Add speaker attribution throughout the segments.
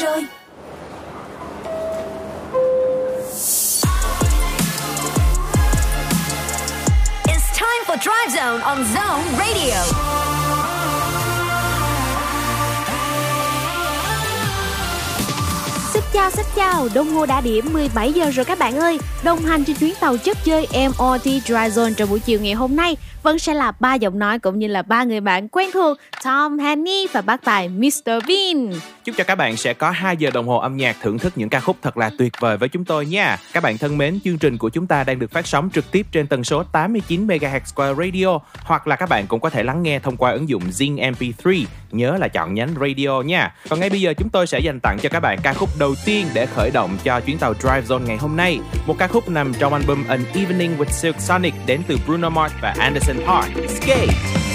Speaker 1: rồi It's time for Drive Zone on Zone Radio.
Speaker 2: chào, xin chào, đồng hồ đã điểm 17 giờ rồi các bạn ơi. Đồng hành trên chuyến tàu chất chơi MOT Dry Zone trong buổi chiều ngày hôm nay vẫn sẽ là ba giọng nói cũng như là ba người bạn quen thuộc Tom Hanny và bác tài Mr Bean.
Speaker 3: Chúc cho các bạn sẽ có 2 giờ đồng hồ âm nhạc thưởng thức những ca khúc thật là tuyệt vời với chúng tôi nha. Các bạn thân mến, chương trình của chúng ta đang được phát sóng trực tiếp trên tần số 89 MHz qua radio hoặc là các bạn cũng có thể lắng nghe thông qua ứng dụng Zing MP3. Nhớ là chọn nhánh radio nha. Còn ngay bây giờ chúng tôi sẽ dành tặng cho các bạn ca khúc đầu tiên để khởi động cho chuyến tàu Drive Zone ngày hôm nay. Một ca khúc nằm trong album An Evening with Silk Sonic đến từ Bruno Mars và Anderson Park skate.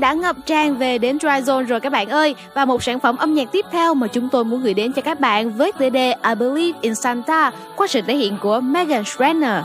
Speaker 2: Đã ngập tràn về đến Dry Zone rồi các bạn ơi Và một sản phẩm âm nhạc tiếp theo mà chúng tôi muốn gửi đến cho các bạn với tựa đề I Believe in Santa qua sự thể hiện của Megan Trainor.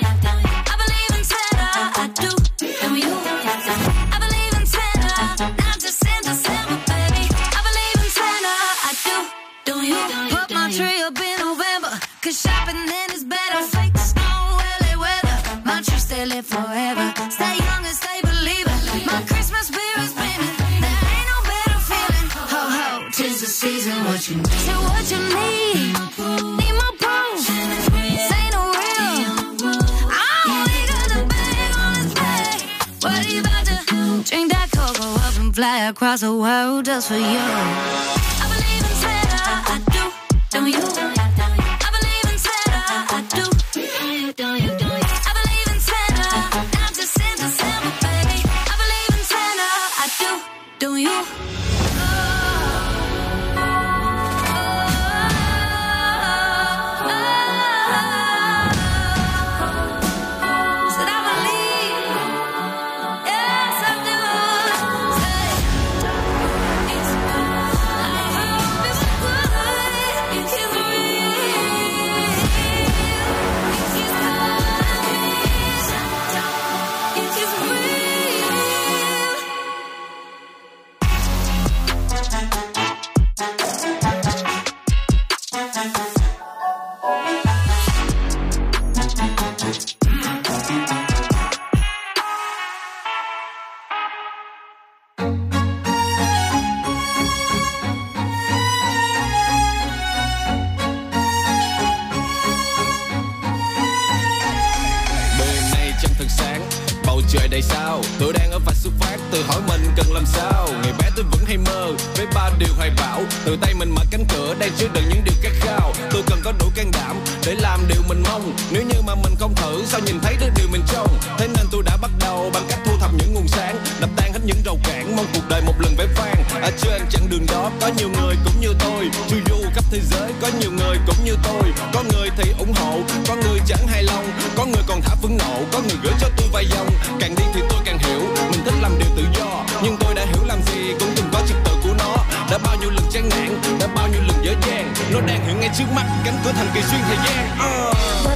Speaker 2: November, cause shopping then is better. Fake snow, LA weather, my tree stay lit forever. Stay young and stay believing. My Christmas spirit's beaming. There ain't no better feeling. Ho ho, tis the season. What you need? Say what you need. Need my proof. Say no real. I only the bag on his bag. What about to drink that cocoa up and fly across the world just for you? I believe in Santa, I do. Don't you? You?
Speaker 4: Bầu sao Tôi đang ở vạch xuất phát Tự hỏi mình cần làm sao. Ngày bé tôi vẫn hay mơ Với ba điều hoài bão. Từ tay mình mở cánh cửa Đang chứa đựng những điều khát khao. Tôi cần có đủ can đảm Để làm điều mình mong. Nếu như mà mình không thử, Sao nhìn thấy được điều mình trông? Thế nên tôi đã bắt đầu Bằng cách thu thập những nguồn sáng, Đập tan hết những rào cản, Mong cuộc đời một lần vẻ vang. Ở trên chặng đường đó Có nhiều người cũng như tôi. Chu du khắp thế giới Có nhiều người cũng như tôi. Có người thì ủng hộ, Có người chẳng hài lòng. Có người còn thả phẫn nộ, Có người gửi cho tôi vài dòng. Càng đi trước mắt Cánh cửa thành kỳ xuyên thời gian uh.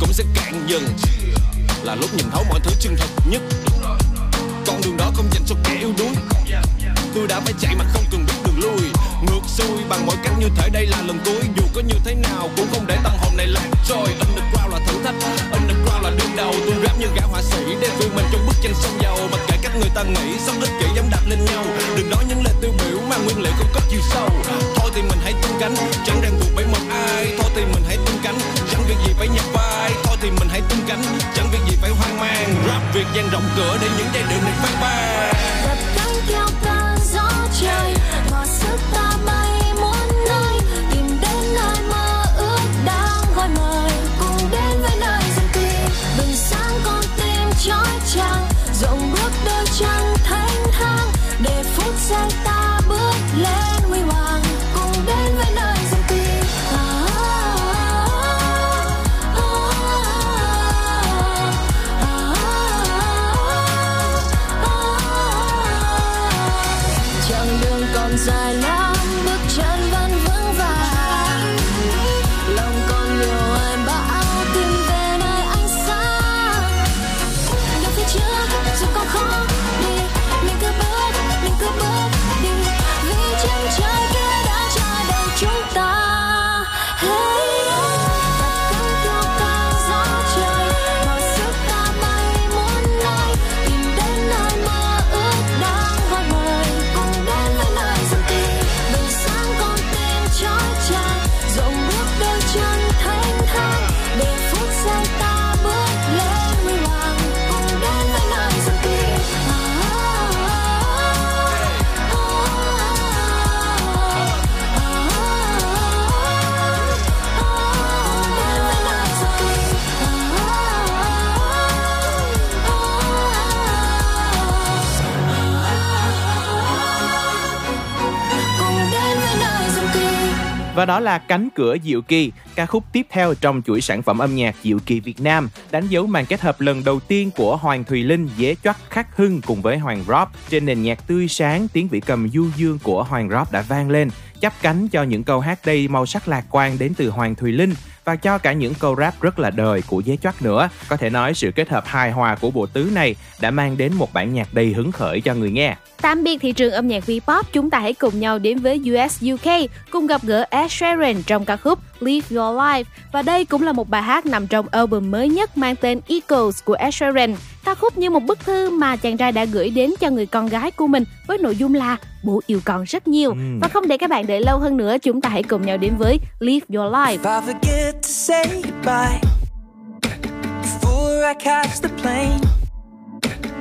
Speaker 4: Cũng sẽ cạn dần. Là lúc nhìn thấu mọi thứ chân thật nhất. Con đường đó không dành cho kẻ yếu đuối. Tôi đã phải chạy mà không cần biết đường lui Ngược xuôi bằng mọi cách như thể đây là lần cuối. Dù có như thế nào cũng không để tâm hồn này lạc trôi. Underground là thử thách, Underground là đương đầu. Tôi rap như gã họa sĩ Để vui mình trong bức tranh sông dầu. Mặc kệ cách người ta nghĩ Sống ích kỷ dám đạp lên nhau. Đừng nói những lời tiêu biểu mà nguyên liệu không có chiều sâu. Thôi thì mình hãy tung cánh, Chẳng ràng buộc Rap việc dang rộng cửa để những giai điệu này vang
Speaker 2: vang
Speaker 5: Và đó là Cánh cửa Diệu Kỳ, ca khúc tiếp theo trong chuỗi sản phẩm âm nhạc Diệu Kỳ Việt Nam, đánh dấu màn kết hợp lần đầu tiên của Hoàng Thùy Linh, Dế Choắc Khắc Hưng cùng với Hoàng Rob. Trên nền nhạc tươi sáng, tiếng vĩ cầm du dương của Hoàng Rob đã vang lên, chắp cánh cho những câu hát đầy màu sắc lạc quan đến từ Hoàng Thùy Linh và cho cả những câu rap rất là đời của Dế Choắc nữa. Có thể nói sự kết hợp hài hòa của bộ tứ này đã mang đến một bản nhạc đầy hứng khởi cho người nghe.
Speaker 6: Tạm biệt thị trường âm nhạc V-pop, chúng ta hãy cùng nhau đến với US UK cùng gặp gỡ Ed Sheeran trong ca khúc Live Your Life và đây cũng là một bài hát nằm trong album mới nhất mang tên Echoes của Ed Sheeran. Ca khúc như một bức thư mà chàng trai đã gửi đến cho người con gái của mình với nội dung là bố yêu con rất nhiều.
Speaker 5: Ừm.
Speaker 6: Và không để các bạn đợi lâu hơn nữa, chúng ta hãy cùng nhau đến với Live Your Life.
Speaker 3: If I forget to say goodbye before I catch the plane,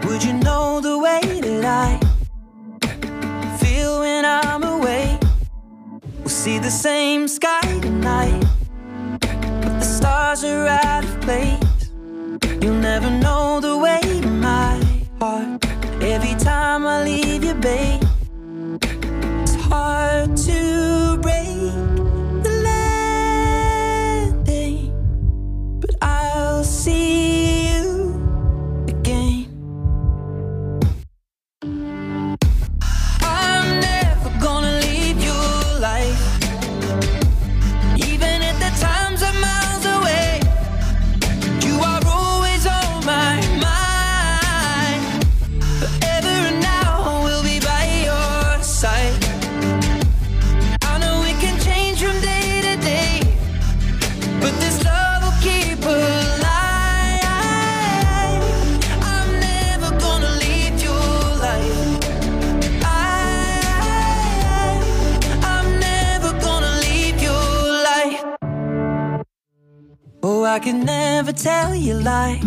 Speaker 3: would you know the way that I feel when I'm away? We'll see the same sky tonight, but the stars are out of place. You'll never know the way every time I leave you, babe. I can never tell you lie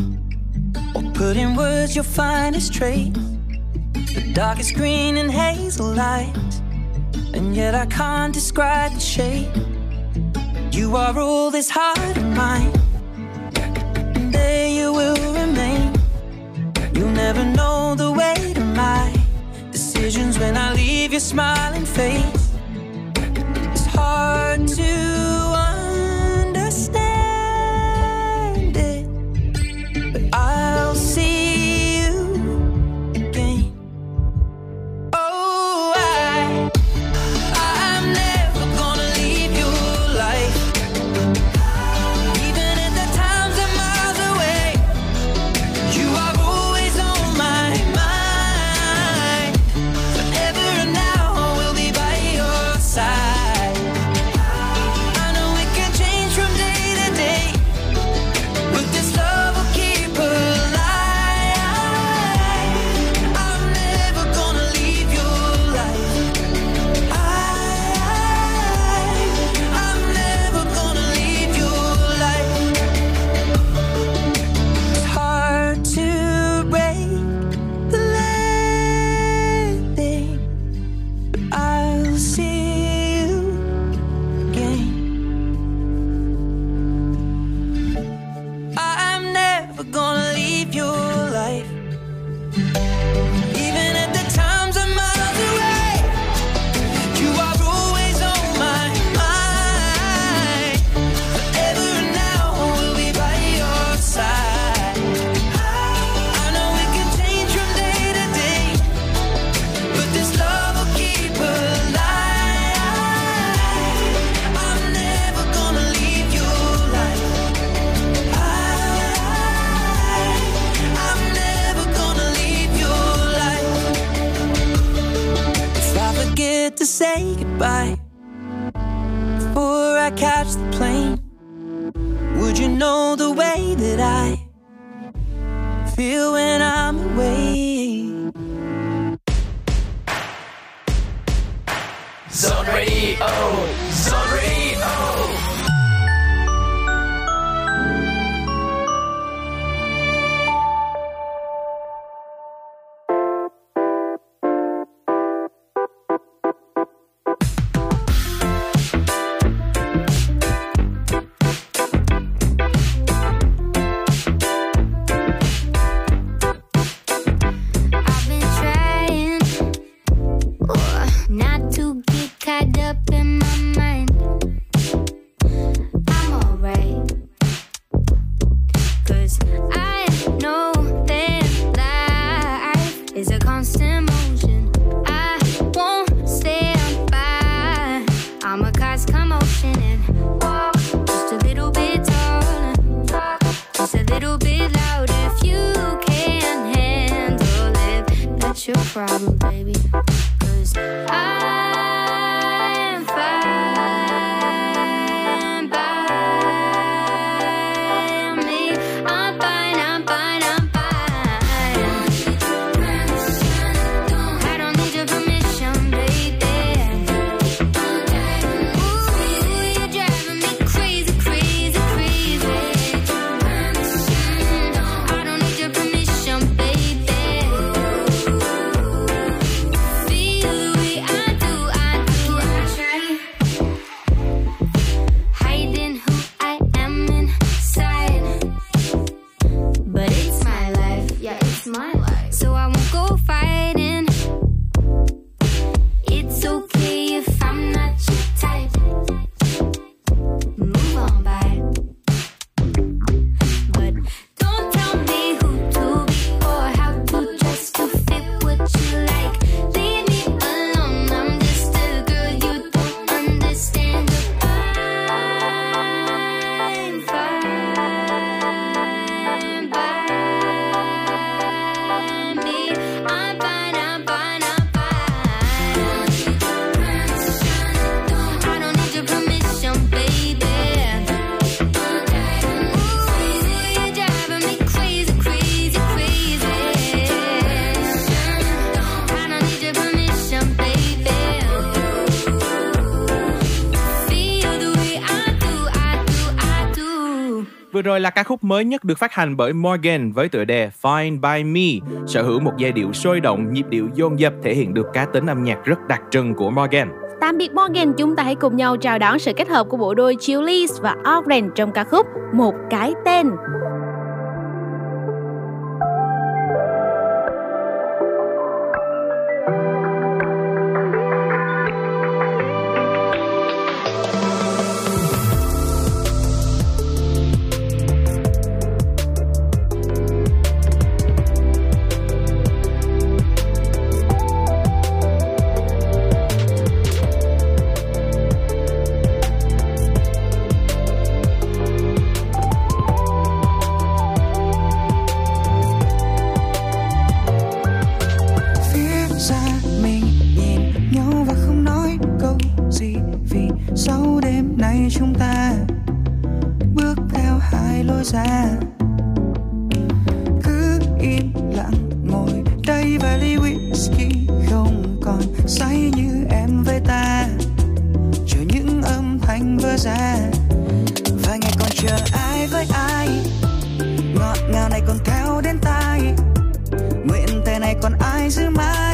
Speaker 3: or put in words your finest trait. The darkest green and hazel light and yet I can't describe the shade. You are all this heart of mine, and there you will remain. You'll never know the weight of my decisions when I leave your smiling face. It's hard to
Speaker 5: Vừa rồi là ca khúc mới nhất được phát hành bởi Morgan với tựa đề Fine By Me, sở hữu một giai điệu sôi động, nhịp điệu dồn dập thể hiện được cá tính âm nhạc rất đặc trưng của Morgan.
Speaker 6: Tạm biệt Morgan, chúng ta hãy cùng nhau chào đón sự kết hợp của bộ đôi Julius và Oren trong ca khúc
Speaker 7: Một Cái Tên.
Speaker 8: demais.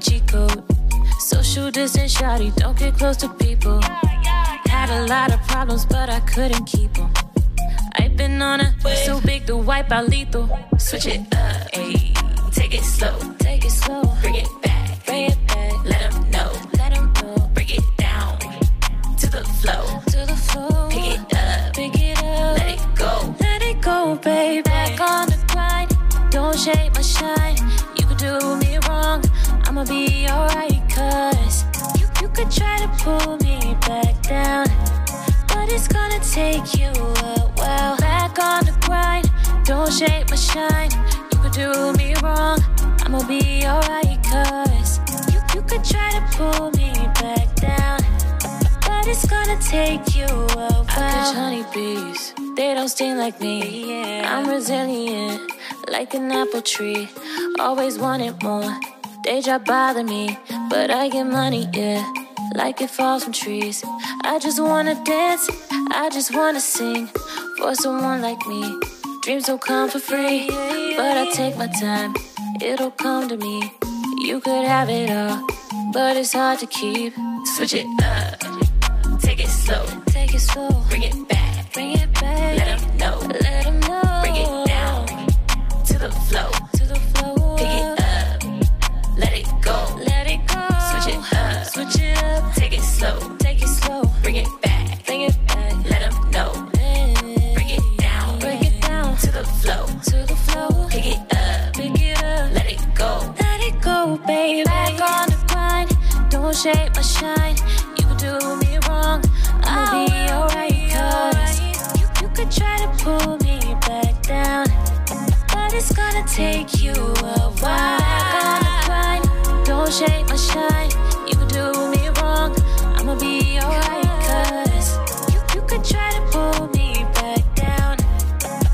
Speaker 8: Cheat code. Social distance, shawty, don't get close to people. Had a lot of problems, but I couldn't keep them. I've been on a so big to wipe out lethal. Switch it take you while. I catch honeybees, they don't sting like me. I'm resilient, like an apple tree. Always wanted more. They try bother me, but I get money, yeah. Like it falls from trees. I just wanna dance, I just wanna sing for someone like me. Dreams don't come for free, but I take my time. It'll come to me. You could have it all, but it's hard to keep. Switch it up, slow, take it slow. Bring it back, bring it back. Let 'em know, let 'em know. Bring it down to the flow, to the flow. Pick it up, let it go, let it go. Switch it up, switch it up. Take it slow, take it slow. Bring it back, bring it back. Let 'em know. Bring it down, break it down to the flow, to the flow. Pick it up, pick it up. Let it go, let it go, baby. Back on the grind, don't shake gonna take you a while. The grind, don't shake my shine. You could do me wrong, I'ma be alright. Cause you, you could try to pull me back down,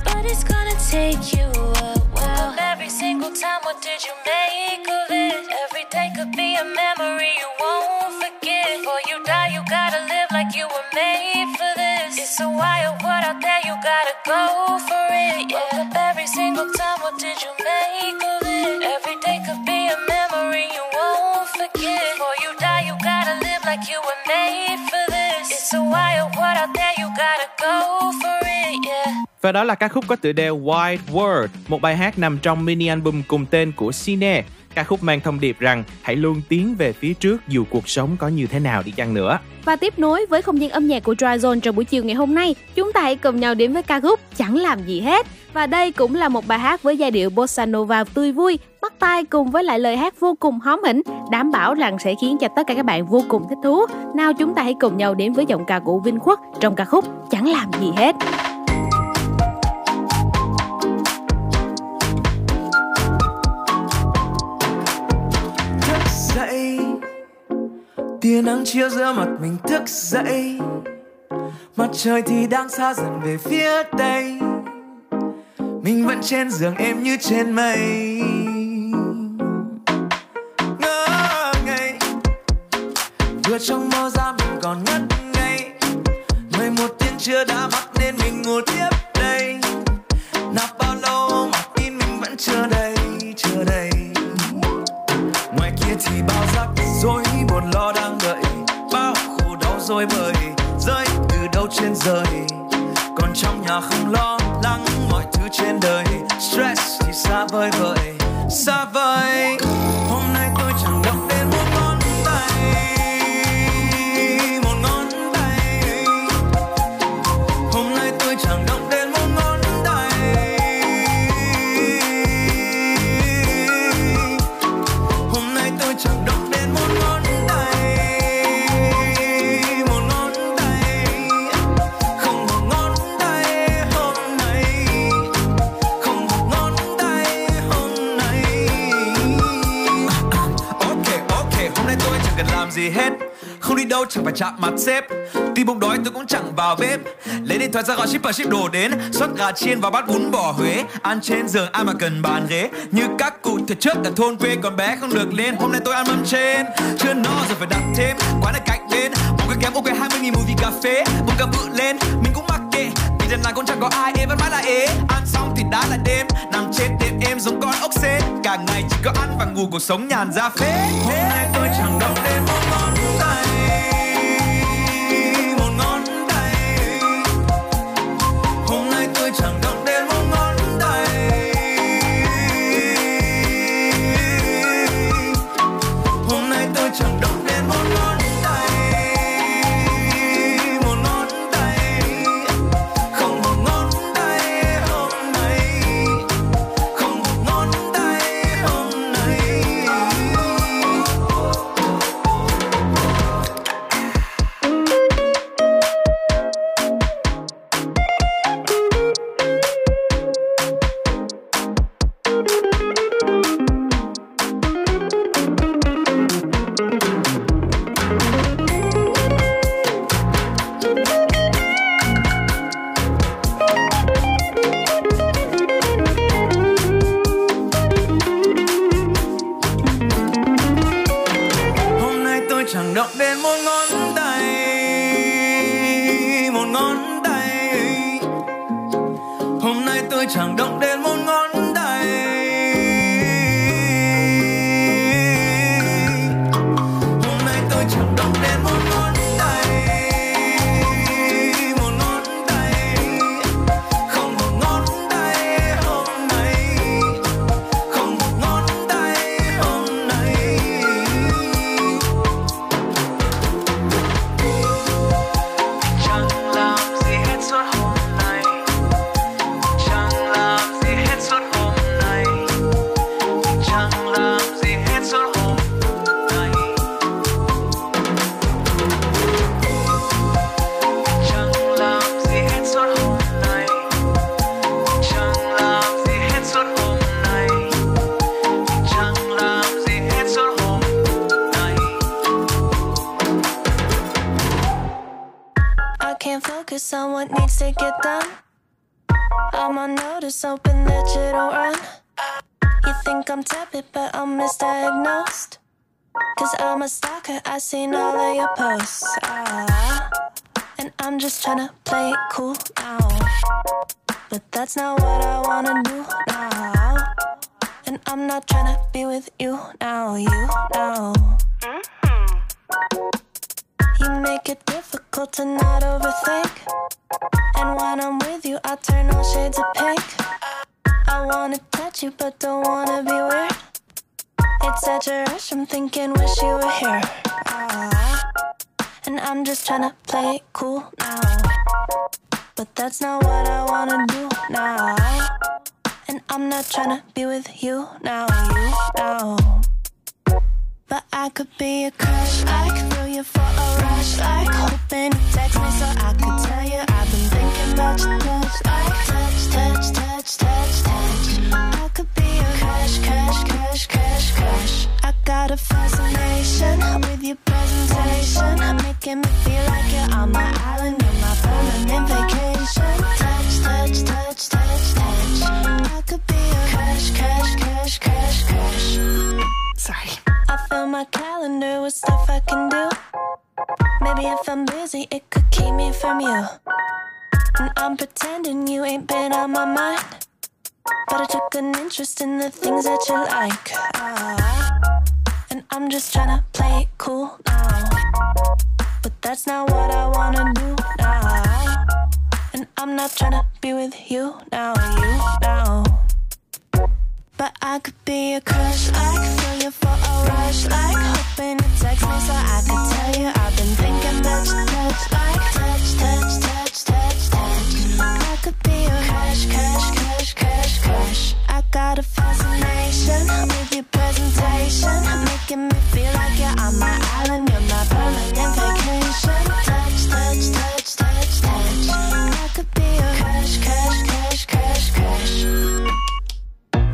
Speaker 8: but it's gonna take you a while. Every single time, what did you make of it? Every day could be a memory you won't forget. Before you die, you gotta live like you were made for so It's a wild world out there, you gotta go for it. Yeah. Every single time, what did you make of it? Every day could be a memory you won't forget. Before you die, you gotta live like you were made for this. It's a wild what out there, you gotta go for it. Yeah.
Speaker 5: Và đó là ca khúc có tựa đề Wide World, một bài hát nằm trong mini album cùng tên của Cine. Ca khúc mang thông điệp rằng hãy luôn tiến về phía trước dù cuộc sống có như thế nào đi chăng nữa.
Speaker 6: Và tiếp nối với không gian âm nhạc của Dry Zone trong buổi chiều ngày hôm nay, chúng ta hãy cùng nhau đến với ca khúc Chẳng làm gì hết. Và đây cũng là một bài hát với giai điệu bossa nova tươi vui, bắt tay cùng với lại lời hát vô cùng hóm hỉnh, đảm bảo rằng sẽ khiến cho tất cả các bạn vô cùng thích thú. Nào chúng ta hãy cùng nhau đến với giọng ca của Vinh Khuất trong ca khúc Chẳng làm gì hết.
Speaker 9: Tia nắng chiếu giữa mặt mình thức dậy. Mặt trời thì đang xa dần về phía tây. Mình vẫn trên giường em như trên mây. Ngỡ ngây. Vừa trong mơ ra mình còn ngất ngây. Mười một tiếng chưa đã bắt nên mình ngủ tiếp đây. Nạp bao lâu mà tin mình vẫn chưa đây chưa đây thì bao rắc rối buồn lo đang đợi. Bao khổ đau dối bời, rơi từ đâu trên rời. Còn trong nhà không lo lắng mọi thứ trên đời, stress thì xa vời vời, xa vời. Không đi đâu, chẳng phải chạm mặt sếp. Tuy bụng đói tôi cũng chẳng vào bếp. Lấy điện thoại ra gọi shipper, ship đồ đến. Xót gà chiên và bát bún bò Huế. Ăn trên giường, ai mà cần bàn ghế. Như các cụ thời trước ở thôn quê, còn bé không được lên. Hôm nay tôi ăn mâm trên. Chưa no rồi phải đặt thêm. Quán ở cạnh bên. Một cái kém ok 20 nghìn mùi vị cà phê. Một cà bự lên. Mình cũng mặc kệ. Vì đêm nào cũng chẳng có ai ế vẫn mãi là ế. Ăn xong thì đã là đêm. Nằm trên đêm em giống con ốc sên. Cả ngày chỉ có ăn và ngủ cuộc sống nhàn ra phết. Hôm nay tôi chẳng động đến một ngón
Speaker 10: making me feel like you're on my island, you're my permanent vacation. Touch, touch, touch, touch, touch. I could be a crush, crush, crush, crush, crush. Sorry. I fill my calendar with stuff I can do. Maybe if I'm busy, it could keep me from you. And I'm pretending you ain't been on my mind. But I took an interest in the things that you like. Ah, and I'm just tryna play it cool now. But that's not what I wanna do now. And I'm not tryna be with you now, you now. But I could be a crush, like, feel you for a rush. Like hoping you text me so I could tell you I've been thinking your touch. Like touch, touch, touch, touch, touch. I could be a crush, crush, crush, crush, crush. I got a fascination with your presentation, making me feel like you're on my island, you're my permanent vacation. Touch, touch, touch, touch, touch. I could be a crush, crush, crush, crush, crush.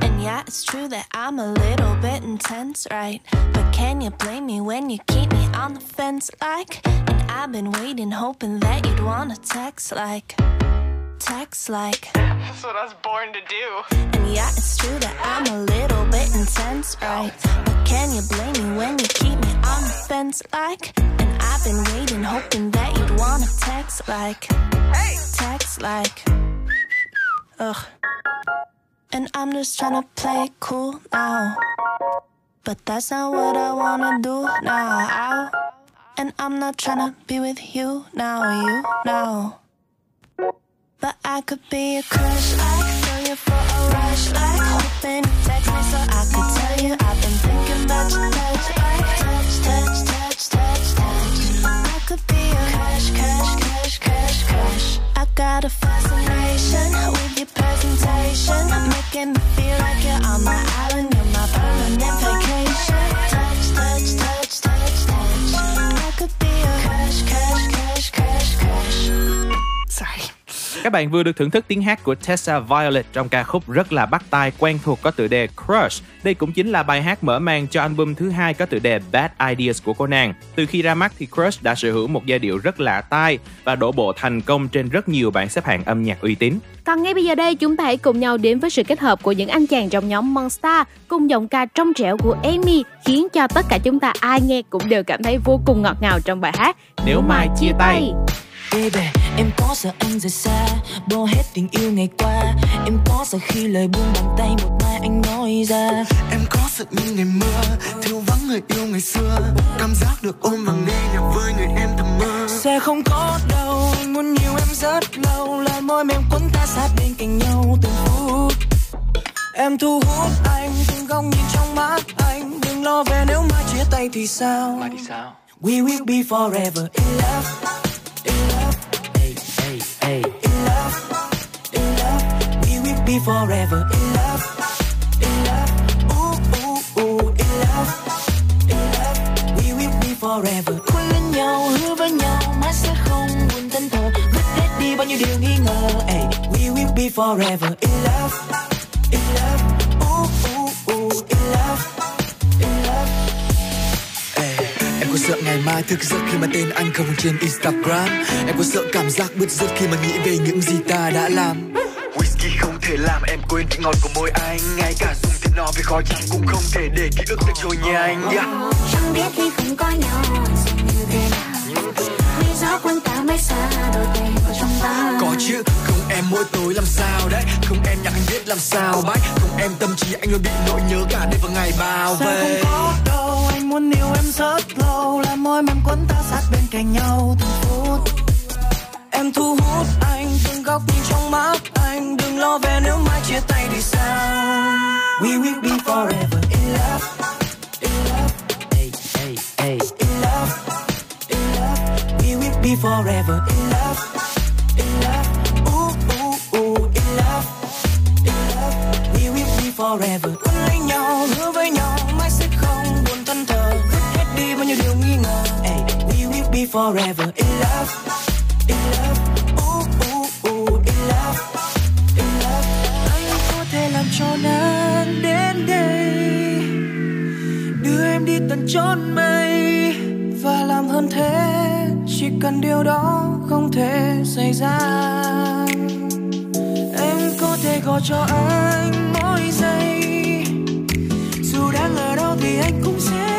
Speaker 10: And yeah, it's true that I'm a little bit intense, right? But can you blame me when you keep me on the fence, like? And I've been waiting, hoping that you'd wanna text, like. Text, like.
Speaker 11: That's what I was born to do.
Speaker 10: And yeah, it's true that I'm a little bit intense, right? But can you blame me when you keep me on the fence, like? And I've been waiting, hoping that you'd wanna text, like.
Speaker 11: Hey!
Speaker 10: Text, like. Ugh. And I'm just trying to play cool now. But that's not what I wanna do now. And I'm not trying to be with you now, you now. But I could be a crush, like feel you for a rush, like hoping you text me so I could tell you I've been thinking about your touch, touch, touch, touch, touch, touch. I could be a crush, crush, crush, crush, crush. I got a fascination with your presentation, making me feel like you're on my island, you're my permanent vacation. Touch, touch, touch, touch, touch. I could be a crush, crush, crush, crush, crush. Sorry.
Speaker 5: Các bạn vừa được thưởng thức tiếng hát của Tessa Violet trong ca khúc rất là bắt tai quen thuộc có tựa đề Crush. Đây cũng chính là bài hát mở màn cho album thứ hai có tựa đề Bad Ideas của cô nàng. Từ khi ra mắt thì Crush đã sở hữu một giai điệu rất lạ tai và đổ bộ thành công trên rất nhiều bảng xếp hạng âm nhạc uy tín.
Speaker 6: Còn ngay bây giờ đây chúng ta hãy cùng nhau đến với sự kết hợp của những anh chàng trong nhóm Monster cùng giọng ca trong trẻo của Amy khiến cho tất cả chúng ta ai nghe cũng đều cảm thấy vô cùng ngọt ngào trong bài hát.
Speaker 5: Nếu mai chia tay.
Speaker 12: Baby, em có sợ anh rời xa Bỏ hết tình yêu ngày qua. Em có sợ khi lời buông bàn tay Một mai anh nói ra.
Speaker 13: Em có sợ như ngày mưa Thiếu vắng người yêu ngày xưa. Cảm giác được ôm và nghe nhạc với người em thầm mơ.
Speaker 12: Sẽ không có đâu Anh muốn nhiều em rất lâu. Là môi mềm quấn ta sát bên cạnh nhau từng phút. Em thu hút anh Từng góc nhìn trong mắt anh. Đừng lo về nếu mai chia tay thì sao?
Speaker 13: Mà thì sao?
Speaker 12: We will be forever in love Forever in love In love. Ooh, ooh, ooh In love. In love. We will be forever Quên lên nhau, hứa với nhau Mãi sẽ không buồn thân thờ Vứt hết đi bao nhiêu điều nghi ngờ hey, We will be forever in love. In love.
Speaker 13: Sợ ngày mai thức giấc khi mà tên anh không còn trên Instagram. Em có sợ cảm giác bứt rứt khi mà nghĩ về những gì ta đã làm. Whisky không thể làm em quên vị ngọt của môi anh. Ngay cả dùng thịt no với khói trắng cũng không thể để ký ức được trôi nhanh yeah.
Speaker 14: Chẳng biết khi không có nhau sẽ như thế nào. Lý do quân ta mới xa đôi tay vào trong ta
Speaker 13: Có chứ, không em mỗi tối làm sao đấy? Không em nhạc anh biết làm sao bách Không em tâm trí anh luôn bị nỗi nhớ cả đêm và ngày bao về
Speaker 12: không có đâu anh muốn yêu em rất lâu là môi mềm quấn ta sát bên cạnh nhau từng phút. Em thu hút anh từng góc nhìn trong mắt anh. Đừng lo về nếu mai chia tay thì sao? We will be forever in love. In love. Hey, hey, hey. in love. In love. We will be forever in love. In love. Ooh, ooh, ooh, in love. In love. We will be forever. Quấn lấy nhau hứa với nhau. Be forever. In love in love. Ooh, ooh, ooh, in love in love. Anh có thể làm cho nắng đến đây. Đưa em đi tận chốn mây và làm hơn thế. Chỉ cần điều đó không thể xảy ra. Em có thể gọi cho anh mỗi giây. Dù đang ở đâu thì anh cũng sẽ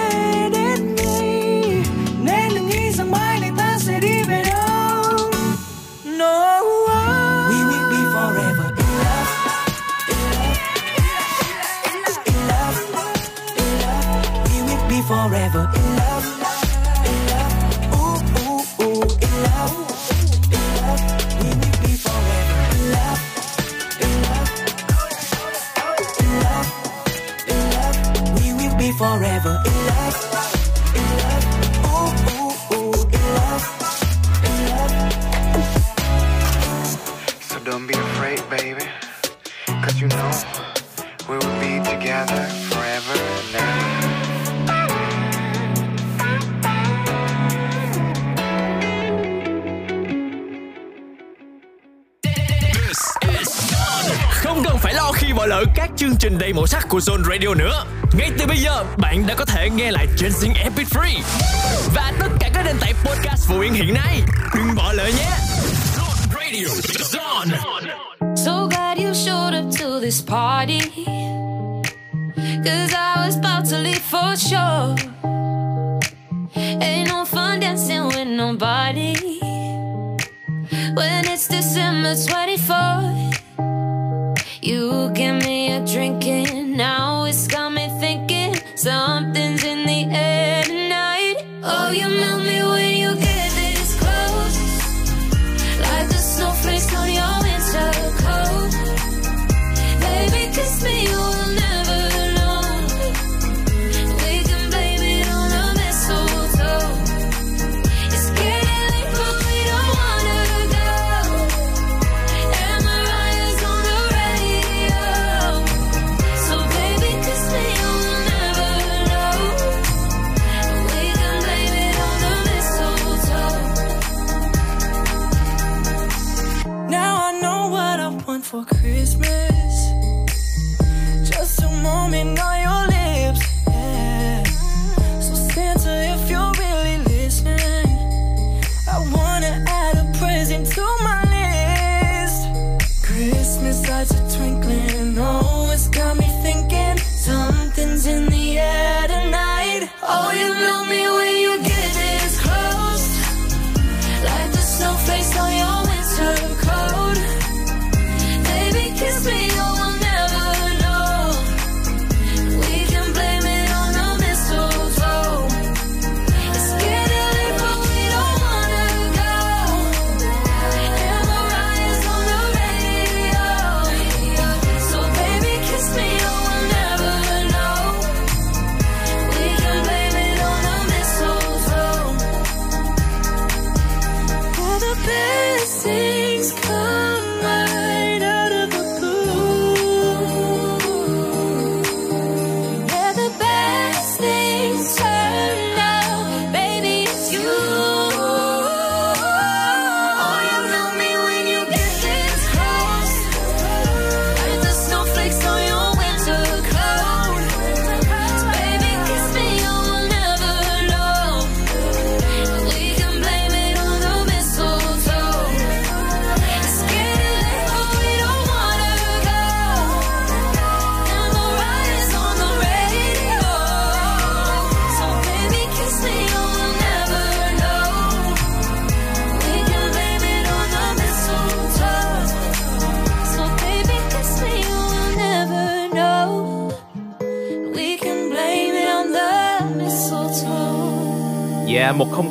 Speaker 12: forever. In love in love ooh ooh ooh in love. In love we will be forever in love. In love in love in love. We will be forever
Speaker 4: đầy màu sắc của Zone Radio nữa. Ngay từ bây giờ, bạn đã có thể nghe lại trên Zing Epic Free và tất cả các nền tảng podcast phổ biến hiện nay. Đừng bỏ lỡ nhé. Zone Radio, Zone.
Speaker 2: So glad you showed up to this party. Cause I was about to leave for sure. Ain't no fun dancing with nobody. When it's December 24th, Give me
Speaker 15: a
Speaker 2: drink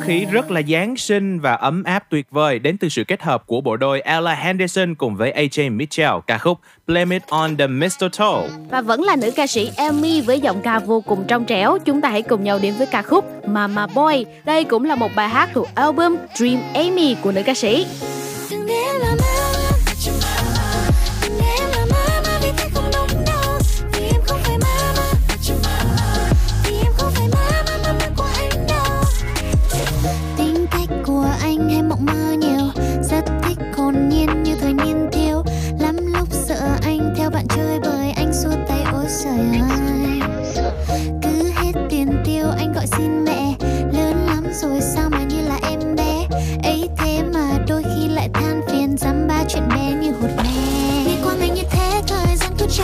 Speaker 2: khí
Speaker 5: dạ. rất là Giáng sinh và ấm áp tuyệt vời đến từ sự kết hợp của bộ đôi Ella Henderson cùng với AJ Mitchell ca khúc Blame It On The Mistletoe.
Speaker 6: Và vẫn là nữ ca sĩ Amy với giọng ca vô cùng trong trẻo, chúng ta hãy cùng nhau đến với ca khúc Mama Boy. Đây cũng là một bài hát thuộc album Dream Amy của nữ ca sĩ.
Speaker 14: Từng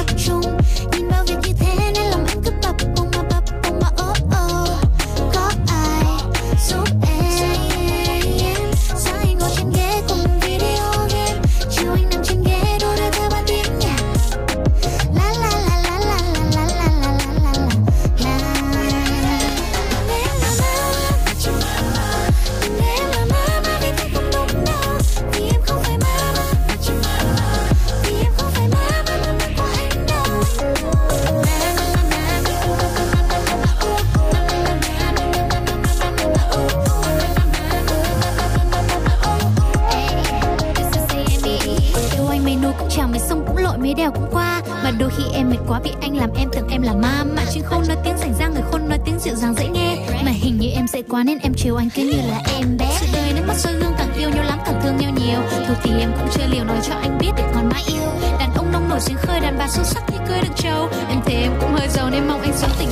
Speaker 14: 中 quá vì anh làm em tưởng em là ma mà chuyện khôn nói tiếng rảnh ra, người khôn nói tiếng dịu dàng dễ nghe. Mà hình như em dễ quá nên em chiều anh cứ như là em bé. Sự đời nước mắt soi gương càng yêu nhau lắm, càng thương nhau nhiều. Thôi thì em cũng chưa liều nói cho anh biết để còn mãi yêu. Đàn ông nông nổi dính khơi, đàn bà xuất sắc thì cưới được trâu. Em thề em cũng hơi giàu nên mong anh sớm tình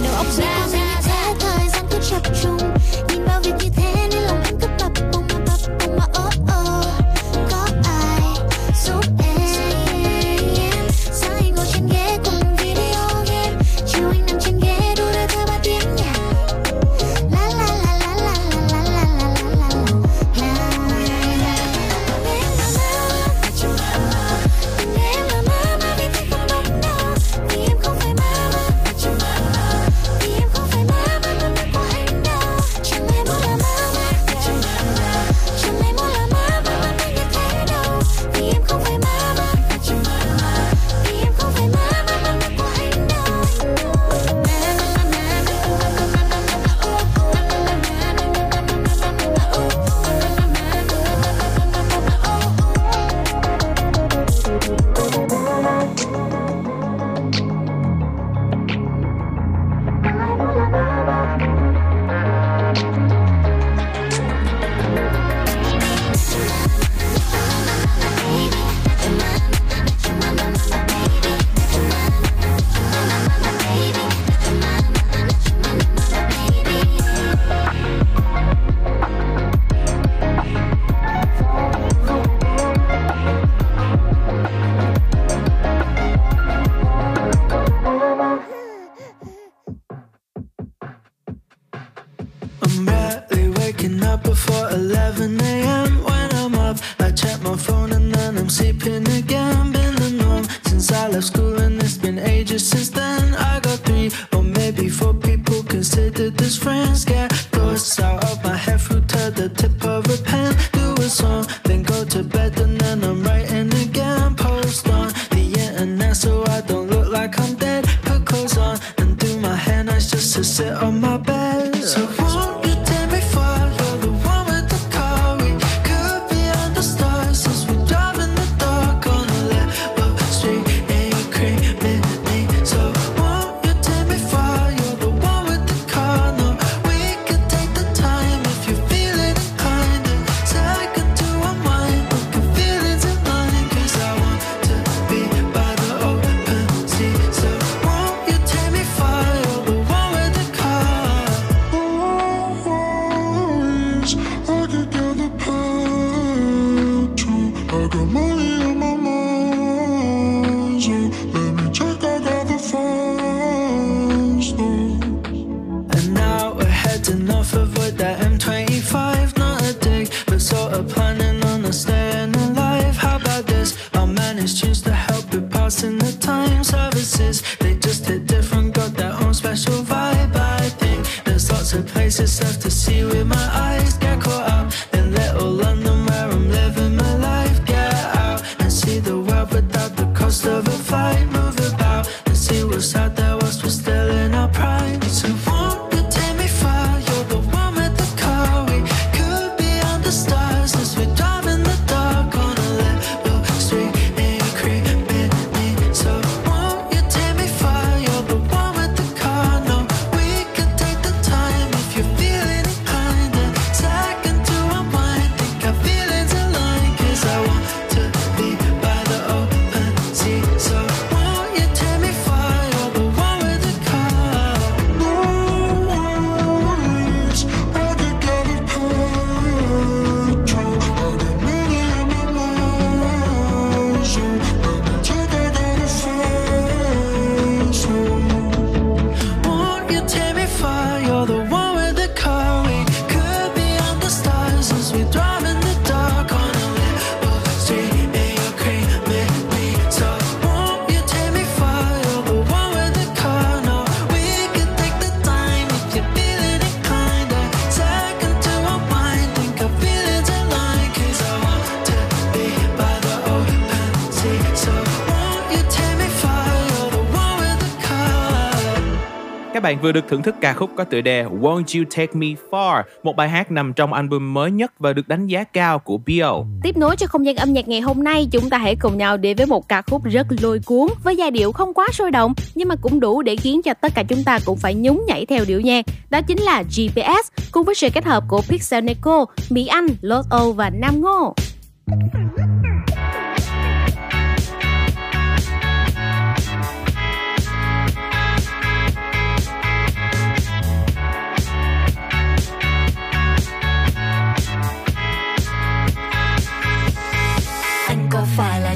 Speaker 5: vừa được thưởng thức ca khúc có tựa đề Won't You Take Me Far, một bài hát nằm trong album mới nhất và được đánh giá cao của Bio.
Speaker 6: Tiếp nối cho không gian âm nhạc ngày hôm nay, chúng ta hãy cùng nhau đến với một ca khúc rất lôi cuốn với giai điệu không quá sôi động nhưng mà cũng đủ để khiến cho tất cả chúng ta cũng phải nhún nhảy theo điệu nhạc. Đó chính là GPS cùng với sự kết hợp của Pixel Neko, Mỹ Anh, Lotto và Nam Ngô.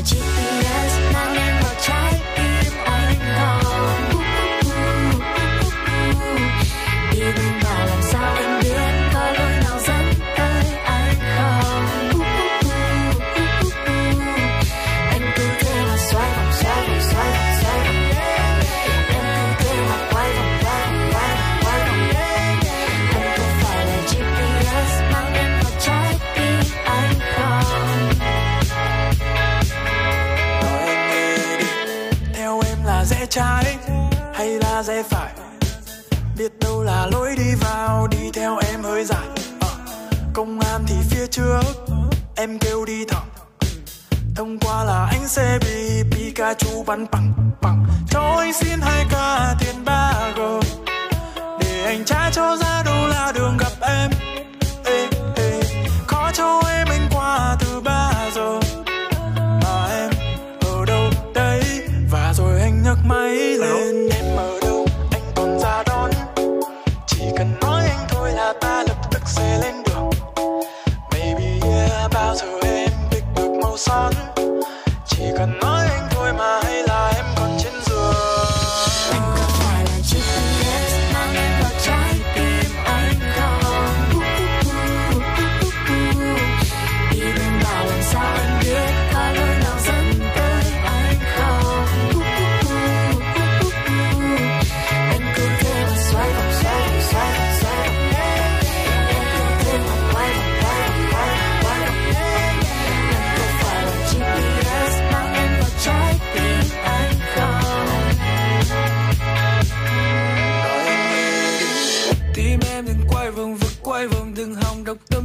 Speaker 2: Magic. theo em hơi dài. Ờ, công an thì phía trước, em kêu đi thẳng. Thông qua là anh sẽ bị Pikachu bắn bằng bằng cho anh xin hai k tiền ba g, để anh trả cho ra đô la đường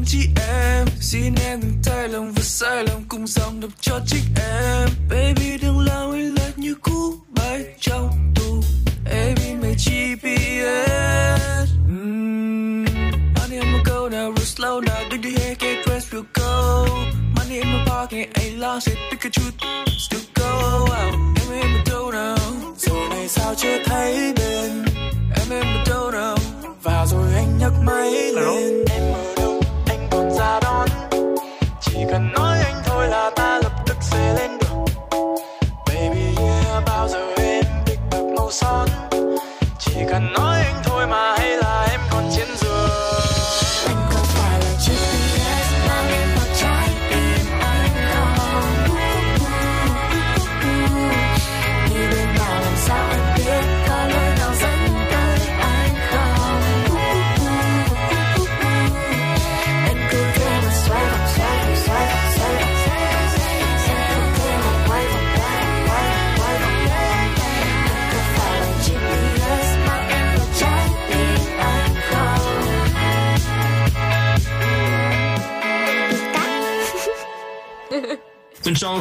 Speaker 2: chị em.
Speaker 12: Xin em đừng thay lòng và sai lòng cùng dòng đập cho chính em. Baby đừng lao anh lệch như cũ bay trong tù em in my GPS mm. Money I'ma go now real slow now do you hear get dressed we'll go. Money in my pocket ain't lost it Pikachu still go out. Em in my đâu now Rồi này sao chưa thấy bên? Em in my đâu now Và rồi anh nhấc máy lên. em
Speaker 2: ơi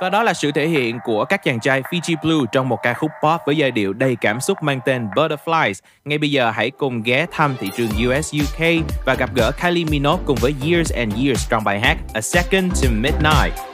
Speaker 14: Và đó là sự thể hiện của các chàng trai Fiji Blue trong một ca khúc pop với giai điệu đầy cảm xúc mang tên Butterflies. Ngay bây giờ hãy cùng ghé thăm thị trường US UK và gặp gỡ Kylie Minogue cùng với Years and Years trong bài hát A Second to Midnight.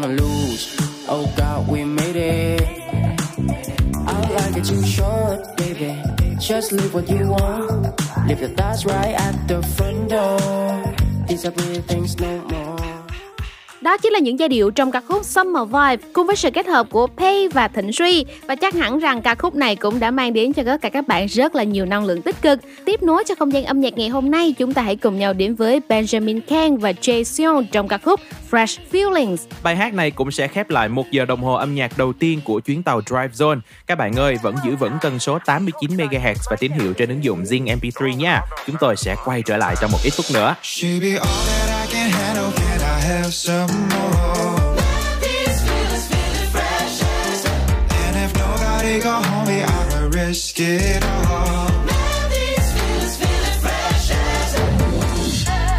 Speaker 16: Gonna
Speaker 17: lose. Oh God, we made it. I like it too short, baby. Just leave what you want. Leave your thoughts right at the front door. Disappear things no more.
Speaker 6: Đó chính là những giai điệu trong ca khúc Summer Vibe cùng với sự kết hợp của Pay và Thịnh Suy và chắc hẳn rằng ca khúc này cũng đã mang đến cho tất cả các bạn rất là nhiều năng lượng tích cực. Tiếp nối cho không gian âm nhạc ngày hôm nay, chúng ta hãy cùng nhau đến với Benjamin Kang và Jay Sean trong ca khúc Fresh Feelings.
Speaker 5: Bài hát này cũng sẽ khép lại một giờ đồng hồ âm nhạc đầu tiên của chuyến tàu Drive Zone. Các bạn ơi, vẫn giữ vững tần số 89 MHz và tín hiệu trên ứng dụng Zing MP3 nha. Chúng tôi sẽ quay trở lại trong một ít phút nữa.
Speaker 18: She be all that I can handle. Have some more? And if nobody go home, me, I'ma risk it all.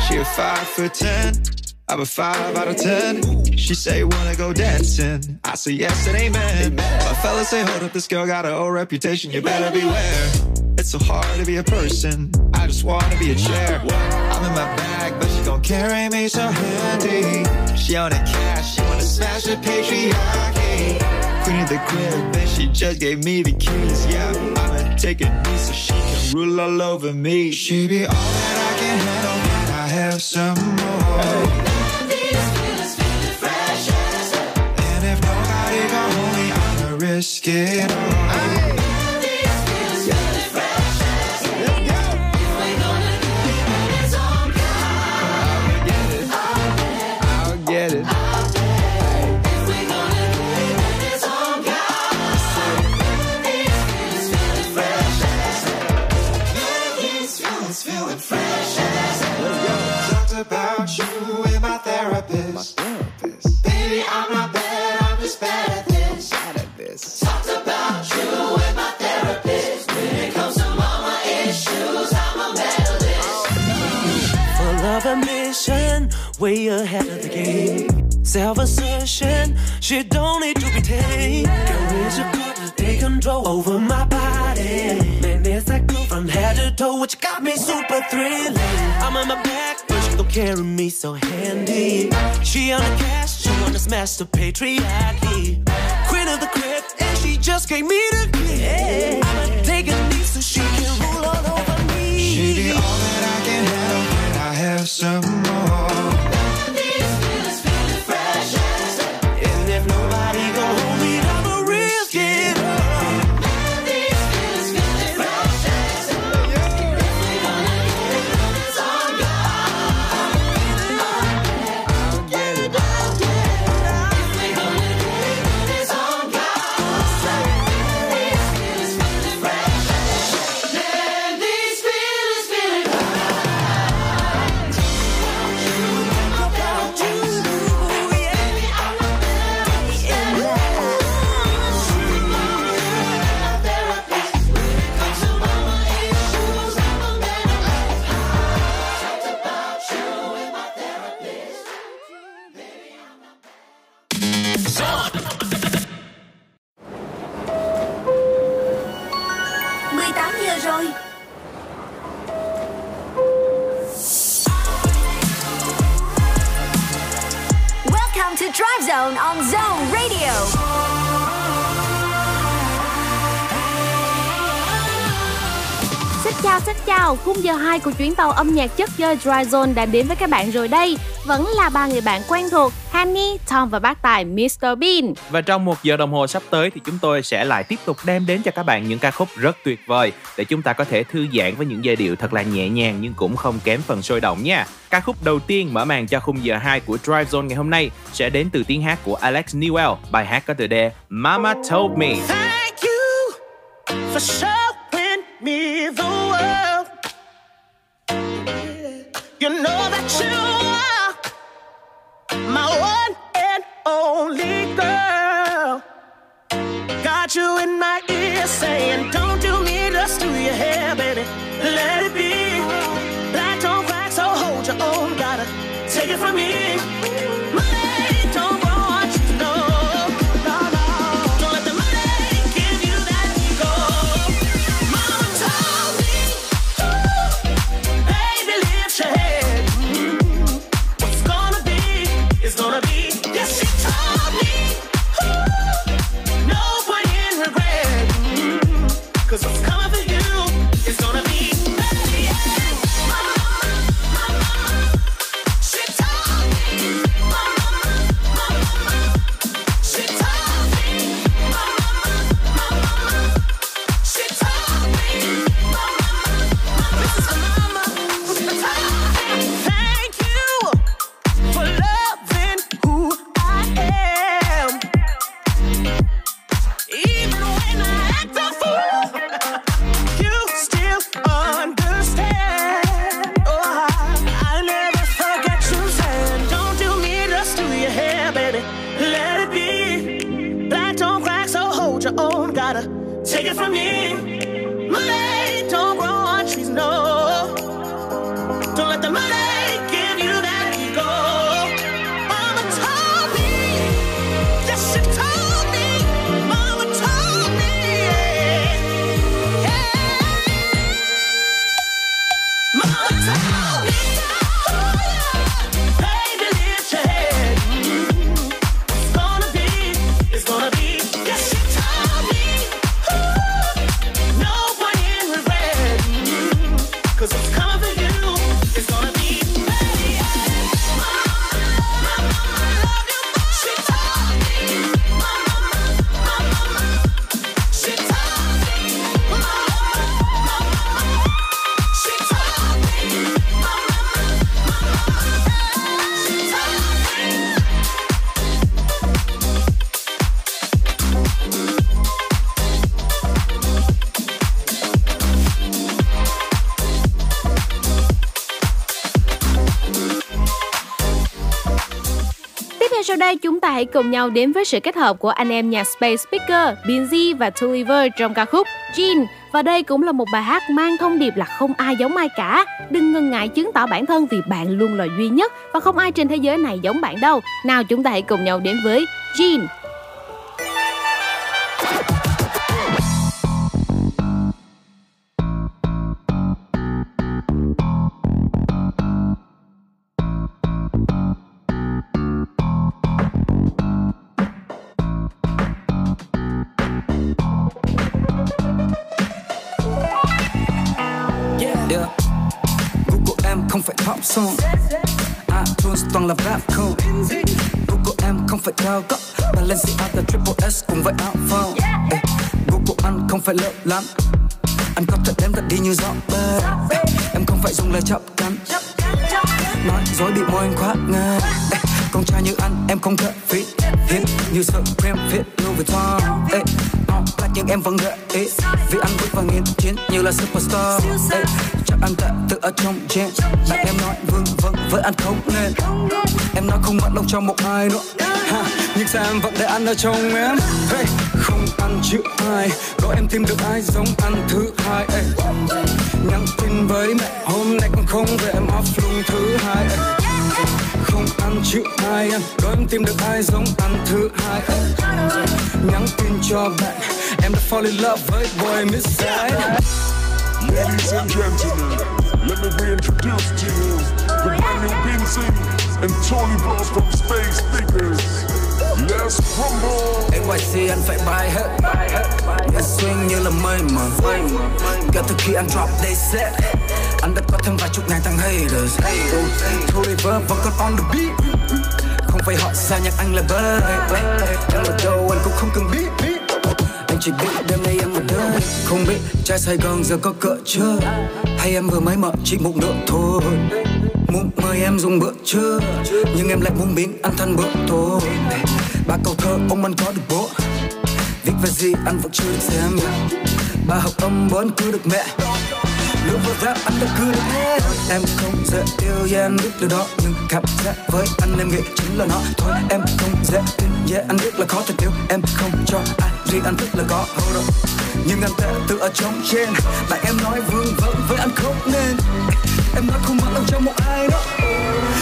Speaker 18: She a five foot ten. I'm a five out of ten. She say wanna go dancing. I say yes and amen. My fellas say hold up, this girl got an old reputation. You better beware. It's so hard to be a person. I just wanna be a chair. I'm in my bag, but she gon' carry me so handy. She on the cash, she wanna smash the patriarchy. Queen of the crib, and she just gave me the keys. Yeah, I'ma take it easy so she can rule all over me. She be all that I can handle, and I have some more. And if nobody gon' hold me, I'ma risk it all.
Speaker 19: Way ahead of the game. Self assertion, she don't need to be tamed. Girl, is card to take control over my body. Man, it's that girl from head to toe, which got me super thrilling. I'm on my back, but she don't carry me so handy. She on the cash, she wanna smash the patriarchy. Queen of the crib, and she just gave me the key. I'ma take a knee so she can rule all over me.
Speaker 18: She be all that I can have when I have some more.
Speaker 1: Rồi Welcome to Drive Zone on Zone Radio.
Speaker 6: Xin chào, xin chào. Khung giờ 2 của chuyến tàu âm nhạc chất chơi Dry Zone đã đến với các bạn rồi đây. Vẫn là ba người bạn quen thuộc, Hanny, Tom và bác tài Mr. Bean.
Speaker 5: Và trong một giờ đồng hồ sắp tới thì chúng tôi sẽ lại tiếp tục đem đến cho các bạn những ca khúc rất tuyệt vời để chúng ta có thể thư giãn với những giai điệu thật là nhẹ nhàng nhưng cũng không kém phần sôi động nha. Ca khúc đầu tiên mở màn cho khung giờ 2 của Drive Zone ngày hôm nay sẽ đến từ tiếng hát của Alex Newell. Bài hát có tựa đề Mama Told Me.
Speaker 19: Thank you for showing me the world. You know that you my one and only girl. Got you in my ear saying, Don't do me just do your hair, baby. Let it be. Black don't crack, so hold your own. Gotta take it from me.
Speaker 6: Hãy cùng nhau đến với sự kết hợp của anh em nhạc Space Speaker, Binzy và Tulliver trong ca khúc Jean. Và đây cũng là một bài hát mang thông điệp là không ai giống ai cả. Đừng ngần ngại chứng tỏ bản thân vì bạn luôn là duy nhất và không ai trên thế giới này giống bạn đâu. Nào chúng ta hãy cùng nhau đến với Jean.
Speaker 20: Sung phải à, pop iTunes toàn là rap cool Google của em không phải cao cấp Balenciaga Triple S cùng với áo phông yeah. Google của anh không phải lợ lắm. Anh có thể đem thật đi như gió bơi Em không phải dùng lời chọc cắn. Nói dối bị môi anh khoác ngay. Con trai như anh em không thể phí, hiếp như Supreme fit Louis Vuitton nhưng em vẫn gợi ý. Vì anh bước vào nghiên chiến như là superstar. Ê, Chắc anh tệ tự ở trong jam Bạn em nói vương vâng với anh không nên. Em nói không mất lòng cho một ai nữa. Ha, Nhưng sao em vẫn để anh ở trong em? Hey, Không ăn chữ ai. Có em tìm được ai giống anh thứ hai ê. Nhắn tin với mẹ hôm nay con không về em off luôn thứ hai ê. Không ăn chữ ai anh Có em tìm được ai giống anh thứ hai. Nhắn tin cho bạn Em đã fall in love với boy miss side
Speaker 21: Ladies and gentlemen, let me reintroduce to you the brand new Binzy and Tony Bros from Space Speakers. Let's rumble.
Speaker 20: NYC anh phải bay hết. Nghe swing như là mây mờ Kể từ khi anh drop day set anh đã có thêm vài chục ngàn thằng haters. Thu reverb vẫn còn on the beat. Không phải họ xa nhạc anh là bơi Em ở đâu anh cũng không cần biết. Anh chỉ biết đêm nay em ở đâu, Không biết trai Sài Gòn giờ có cỡ chưa? Hay em vừa mới mở chỉ một nửa thôi? Muốn mời em dùng bữa trưa. Nhưng em lại muốn biến ăn thân bữa tối. Ba câu thơ ông anh có được bố. Viết về gì anh vẫn chưa được xem. Ba học âm bốn cứ được mẹ. Lúc vừa rap anh đã được hết Em không dễ yêu yeah anh biết điều đó Nhưng cảm giác với anh em nghĩ chính là nó. Thôi em không dễ tin yeah anh biết là khó thể yêu Em không cho ai riêng anh thích là có. Hold up. Nhưng anh tệ tự ở trong trên Bạn em nói vương vấn với anh không nên. Em nói không mất lòng cho một ai đó.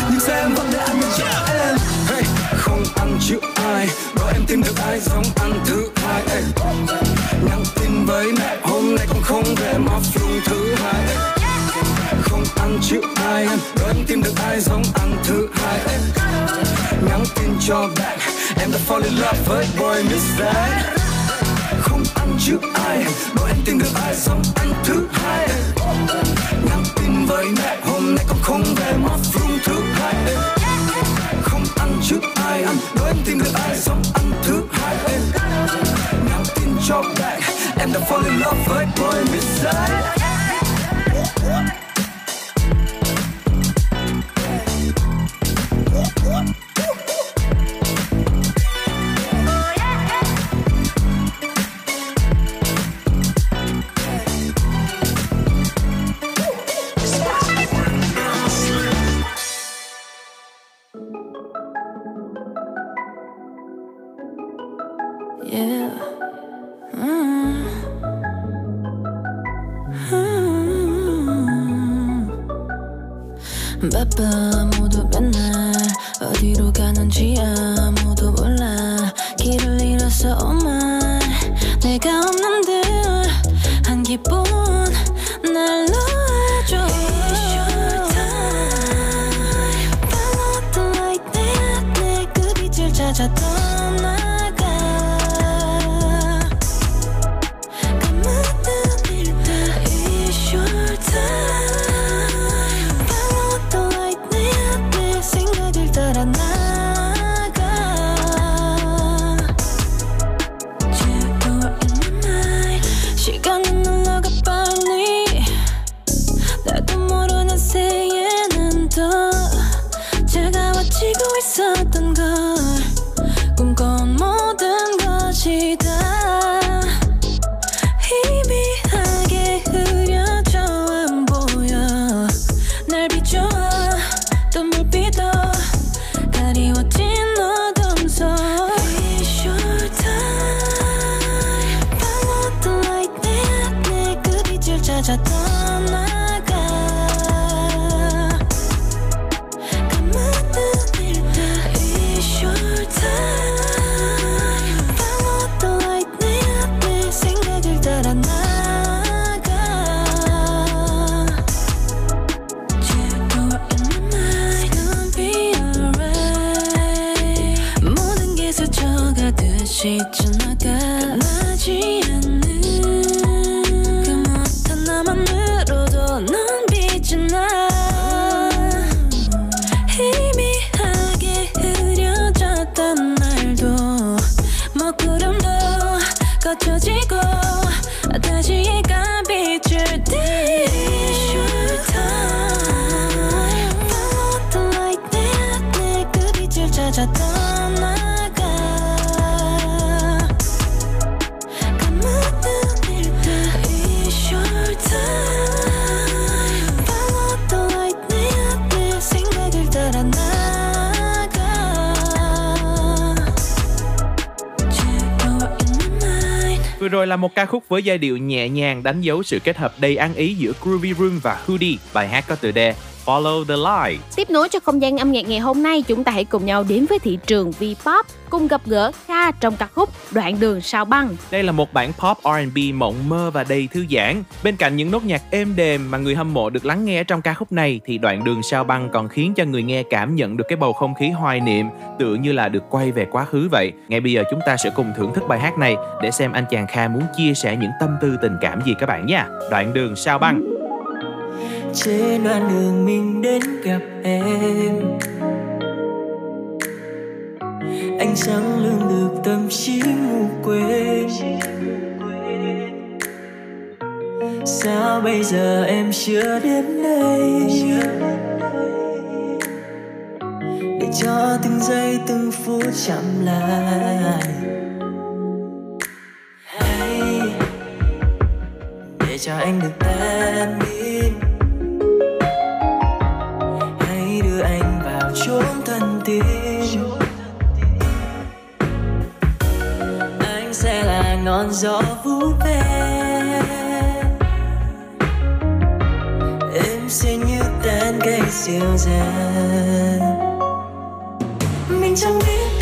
Speaker 20: Nhưng sao em vẫn để anh ở cho em? Hey, Không ăn chữ ai. Đó em tìm được ai giống anh thứ hai ey. Nhắn tin với mẹ, hôm nay con không về em off thứ hai. Em Không ăn chữ ai em em tìm được ai giống ăn thứ hai em. Nhắn tin cho bạn Em đã fall in love với boy miss that Không ăn chữ ai đôi em tìm được ai giống ăn thứ hai em. Nhắn tin với mẹ, hôm nay con không về em off thứ hai em. Không ăn chữ ai ăn đôi em tìm được ai giống ăn thứ bạn Em đã fall in love với boy miss
Speaker 22: 내가 없는 듯한 기분 날 놓아줘. Follow the light 내그 빛을 찾아 떠
Speaker 5: với giai điệu nhẹ nhàng đánh dấu sự kết hợp đầy ăn ý giữa Groovy Room và Hoodie. Bài hát có tựa đề Follow the Light.
Speaker 6: Tiếp nối cho không gian âm nhạc ngày hôm nay, chúng ta hãy cùng nhau đến với thị trường V-pop, cùng gặp gỡ Kha trong ca khúc Đoạn đường sao băng.
Speaker 5: Đây là một bản pop R&B mộng mơ và đầy thư giãn. Bên cạnh những nốt nhạc êm đềm mà người hâm mộ được lắng nghe trong ca khúc này thì đoạn đường sao băng còn khiến cho người nghe cảm nhận được cái bầu không khí hoài niệm tựa như là được quay về quá khứ vậy. Ngay bây giờ chúng ta sẽ cùng thưởng thức bài hát này để xem anh chàng Kha muốn chia sẻ những tâm tư tình cảm gì các bạn nha. Đoạn đường sao băng
Speaker 10: trên đoạn đường mình đến gặp em. Ánh sáng lương được tâm trí ngủ quên. Sao bây giờ em chưa đến đây? Để cho từng giây, từng phút chậm lại. Hay, để cho anh được tan đi. Ngọn gió vút về em xin như tán cây siêu dàng mình chẳng biết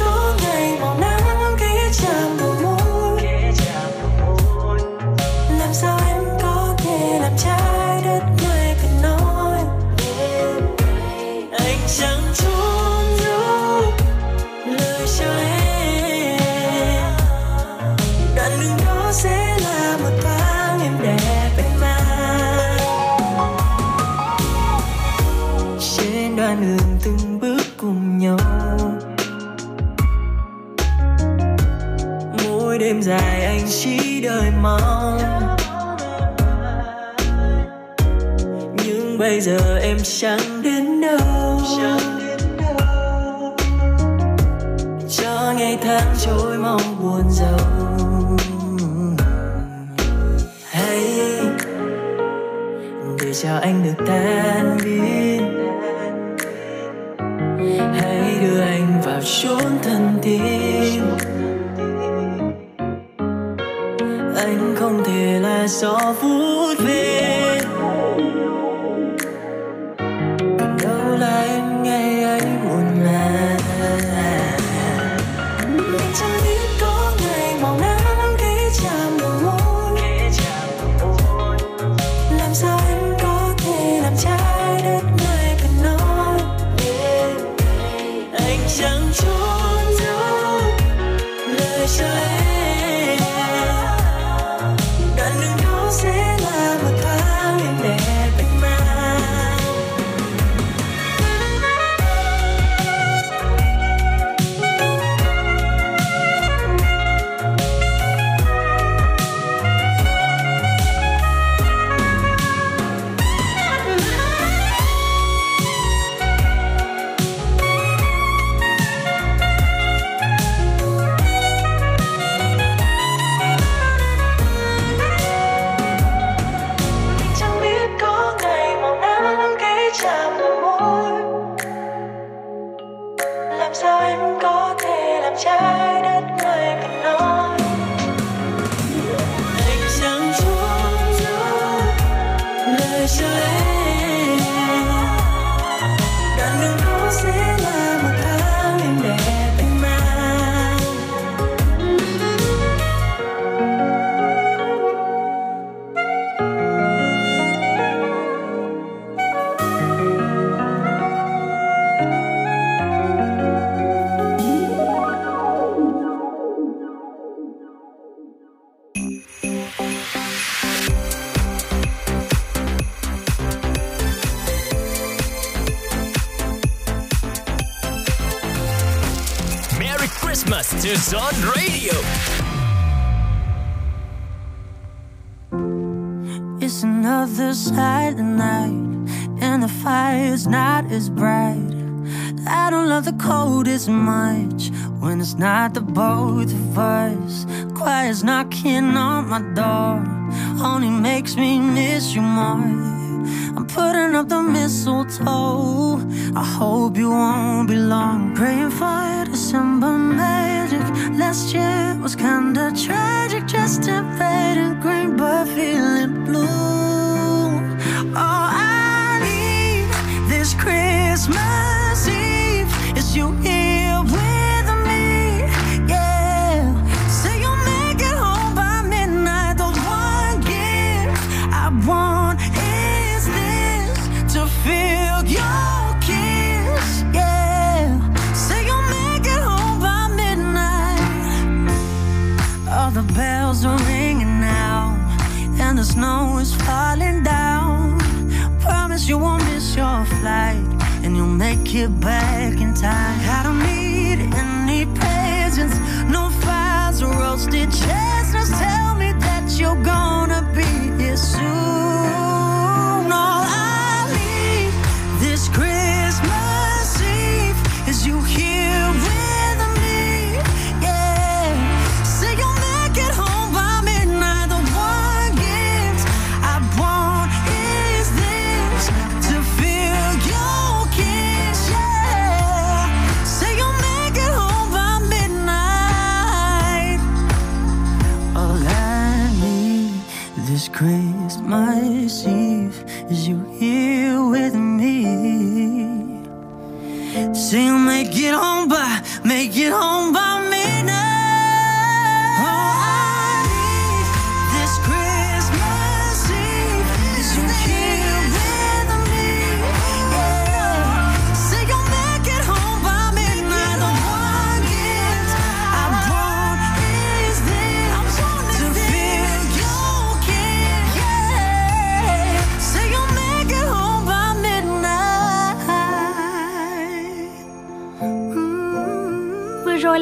Speaker 3: kick back in time.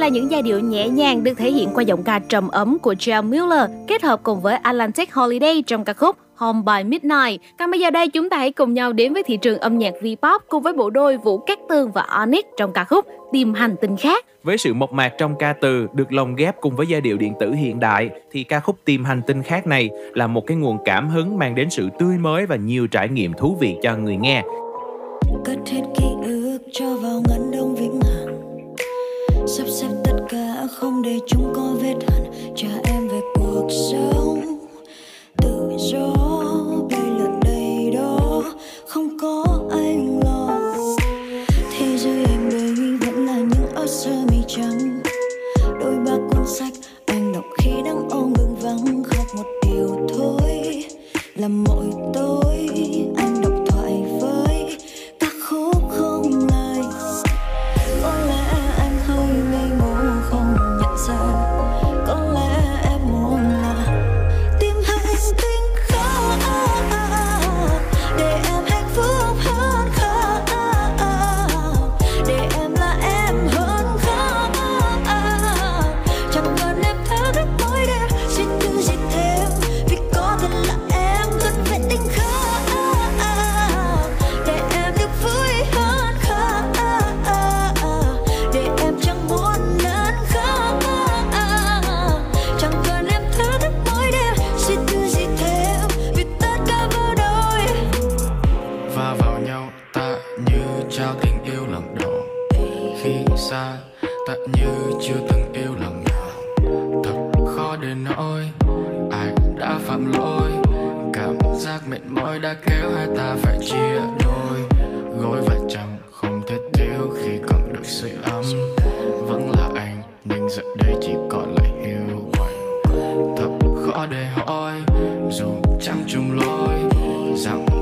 Speaker 6: là những giai điệu nhẹ nhàng được thể hiện qua giọng ca trầm ấm của Jill Miller kết hợp cùng với Atlantic Holiday trong ca khúc Home by Midnight. Còn bây giờ đây chúng ta hãy cùng nhau đến với thị trường âm nhạc V-pop cùng với bộ đôi Vũ Cát Tường và Onyx trong ca khúc Tìm hành tinh khác.
Speaker 5: Với sự mộc mạc trong ca từ được lồng ghép cùng với giai điệu điện tử hiện đại thì ca khúc Tìm hành tinh khác này là một cái nguồn cảm hứng mang đến sự tươi mới và nhiều trải nghiệm thú vị cho người nghe.
Speaker 2: Cất hết ký ức cho vào ngăn để chúng có vết hằn trả em về cuộc sống. Tự do bay lượn đầy đó. Không có anh lo. Thế giới anh đây vẫn là những áo sơ mi trắng. Đôi ba cuốn sách anh đọc khi đang ôm ngừng vắng khóc một điều thôi. Là mỗi tôi. để
Speaker 23: hỏi dù chẳng chung lối rằng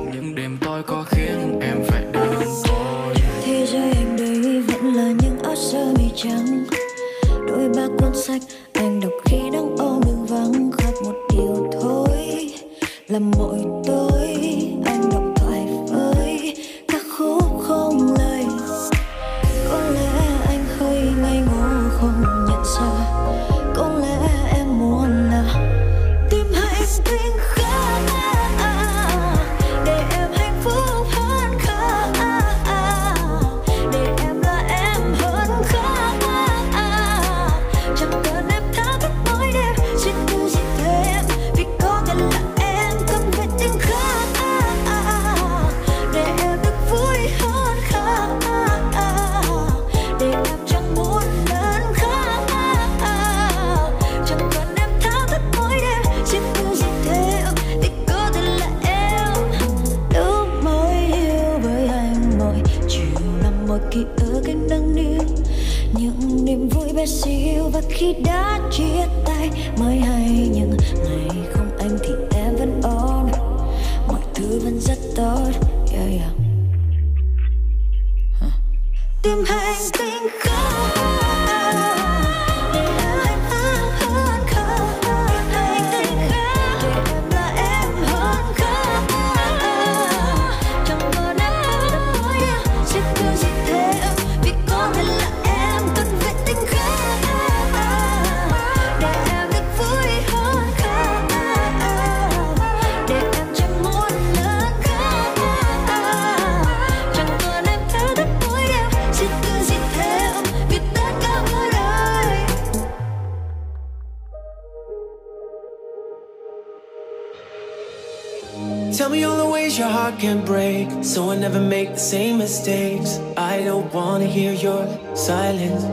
Speaker 16: your silence.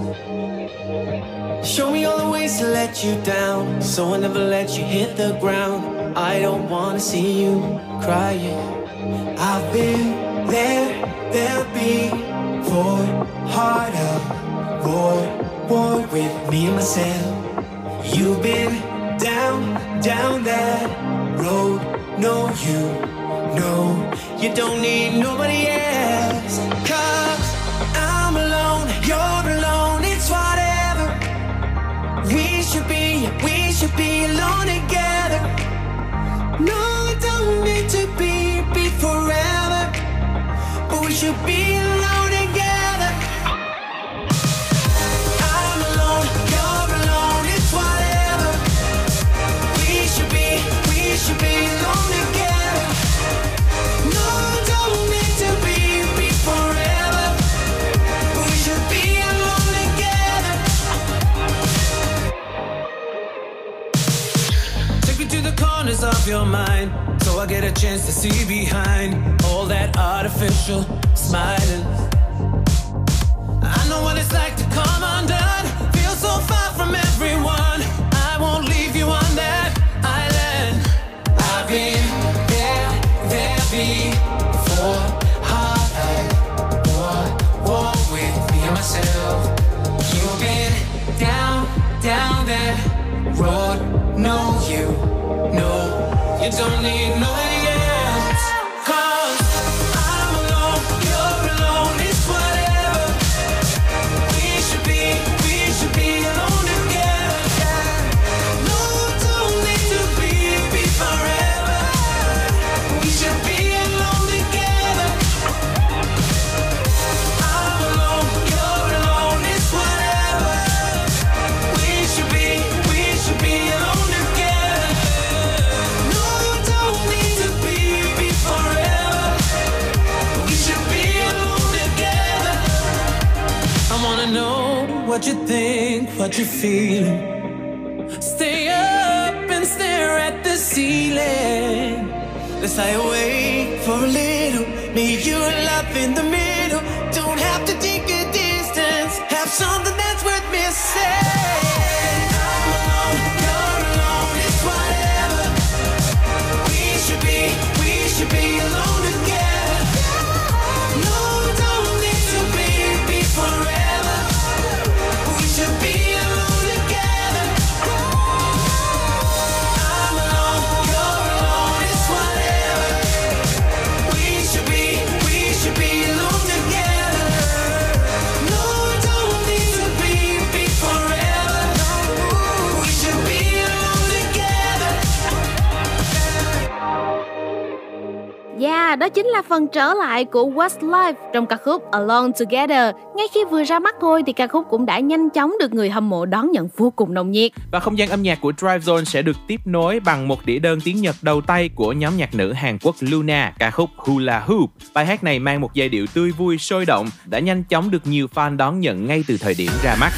Speaker 16: Show me all the ways to let you down, so I never let you hit the ground. I don't wanna see you. don't need no what you think, what you feel. feeling. Stay up and stare at the ceiling. Let's lie awake for a little. Me, you, love in the middle. Don't have to take a distance. Have something that's worth missing. should be alone.
Speaker 6: đó chính là phần trở lại của Westlife trong ca khúc Alone Together. Ngay khi vừa ra mắt thôi thì ca khúc cũng đã nhanh chóng được người hâm mộ đón nhận vô cùng nồng nhiệt.
Speaker 3: Và không gian âm nhạc của Drive Zone sẽ được tiếp nối bằng một đĩa đơn tiếng Nhật đầu tay của nhóm nhạc nữ Hàn Quốc Luna, ca khúc Hula Hoop. Bài hát này mang một giai điệu tươi vui sôi động đã nhanh chóng được nhiều fan đón nhận ngay từ thời điểm ra mắt.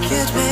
Speaker 24: The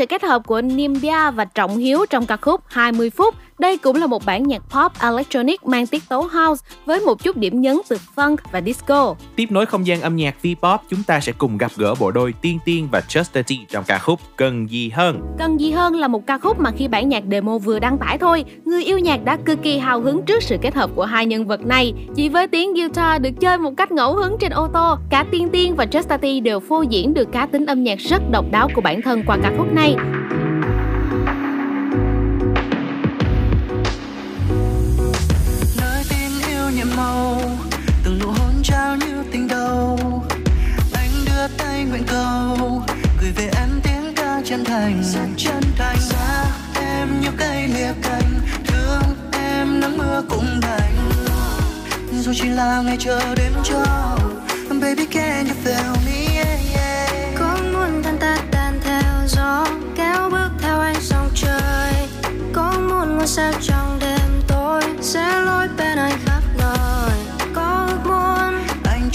Speaker 6: sự kết hợp của Nimbia và Trọng Hiếu trong ca khúc 20 phút. Đây cũng là một bản nhạc pop electronic mang tiết tấu house với một chút điểm nhấn từ funk và disco.
Speaker 5: Tiếp nối không gian âm nhạc V-pop, chúng ta sẽ cùng gặp gỡ bộ đôi Tiên Tiên và Chester T trong ca khúc Cần gì hơn.
Speaker 6: Cần gì hơn là một ca khúc mà khi bản nhạc demo vừa đăng tải thôi, người yêu nhạc đã cực kỳ hào hứng trước sự kết hợp của hai nhân vật này. Chỉ với tiếng guitar được chơi một cách ngẫu hứng trên ô tô, cả Tiên Tiên và Chester T đều phô diễn được cá tính âm nhạc rất độc đáo của bản thân qua ca khúc này.
Speaker 7: Trao như tình đầu. Anh đưa tay nguyện cầu gửi về em tiếng ca chân thành. Chân thành. Xa em như cây lìa cành thương em nắng mưa cũng đành dù chỉ là ngày chờ đêm cho baby can you feel me? Yeah, yeah.
Speaker 10: có muốn thân ta tan theo gió kéo bước theo anh dòng trời. Có muốn ngôi sao trong đêm tối sẽ lối bên anh khắp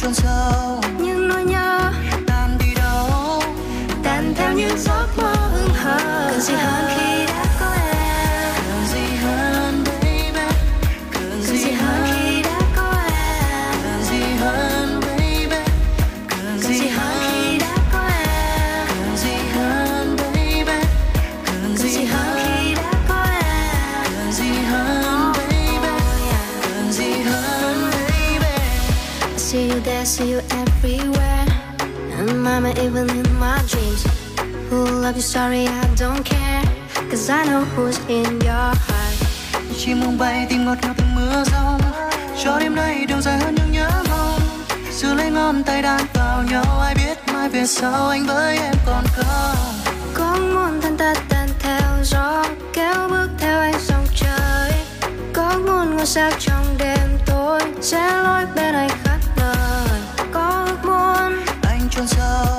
Speaker 7: chôn sâu.
Speaker 10: Nhưng nỗi nhớ.
Speaker 7: Tan đi đâu
Speaker 10: tan theo những giấc mơ hững hờ. Cần gì hơn khi see you everywhere. And mama, even in my dreams. Who love you, sorry, I don't care. Cause I know who's in your heart.
Speaker 7: chim mong bay tim ngọt ngào từng mưa rông cho đêm nay đường dài hơn những nhớ mong giữ lấy ngón tay đan vào nhau ai biết mai về sau anh với em còn không
Speaker 10: Có muốn thân ta tan theo gió, kéo bước theo anh dòng trời. Có muốn ngôi sao trong đêm tối, sẽ lối bên anh khắp
Speaker 7: anh chôn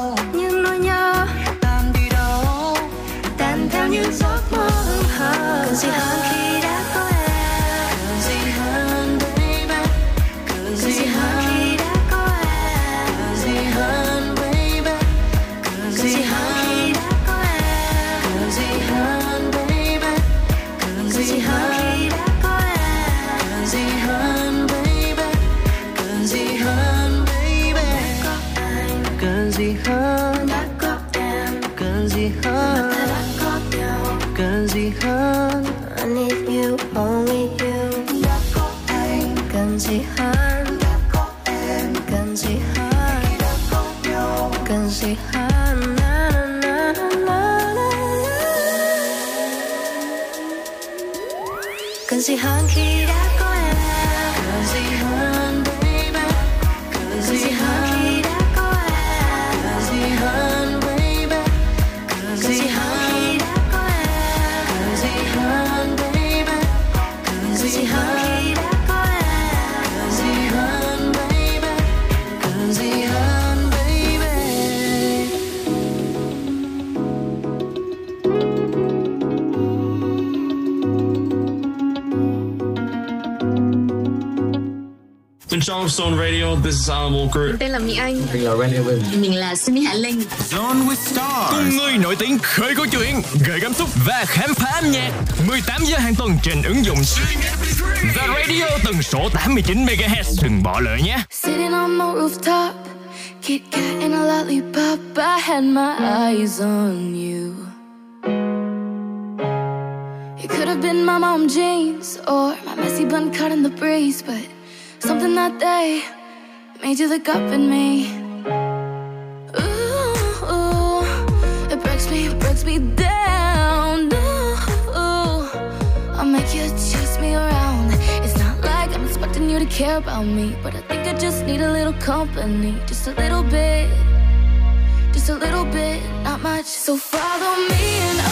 Speaker 25: Stone Radio. This is Alan Walker.
Speaker 2: Tên là Mỹ Anh.
Speaker 25: Mình là Randy Win.
Speaker 2: Mình là Sunny Hạ Linh.
Speaker 26: Zone with Stars Cùng người nổi tiếng khơi câu chuyện Gợi cảm xúc và khám phá âm nhạc 18 giờ hàng tuần trên ứng dụng The Radio tần số 89 MHz Đừng bỏ lỡ nhé
Speaker 22: Sitting on my rooftop, Kit Kat and a lollipop. I had my eyes on you. It could have been my mom jeans or my messy bun cut in the breeze, but something that day made you look up at me. Ooh, ooh, it breaks me, breaks me down. Ooh, I'll make you chase me around. It's not like I'm expecting you to care about me, but I think I just need a little company, just a little bit, just a little bit, not much. So follow me and oh,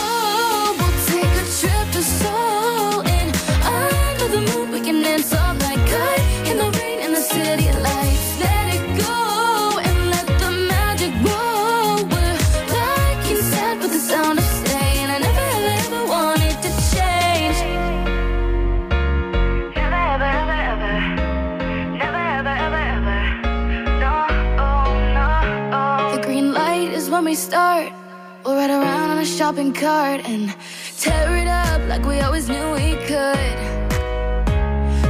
Speaker 22: shopping cart and tear it up like we always knew we could.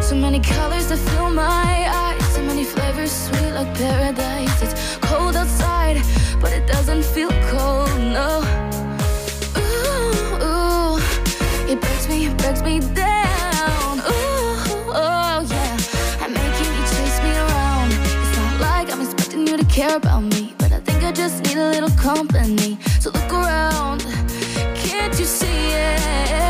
Speaker 22: So many colors that fill my eyes, so many flavors sweet like paradise. It's cold outside, but it doesn't feel cold, no. Ooh, ooh, it breaks me, it breaks me down. Ooh, oh yeah, I'm making you chase me around. It's not like I'm expecting you to care about me, but I think I just need a little company. So look around, can't you see it?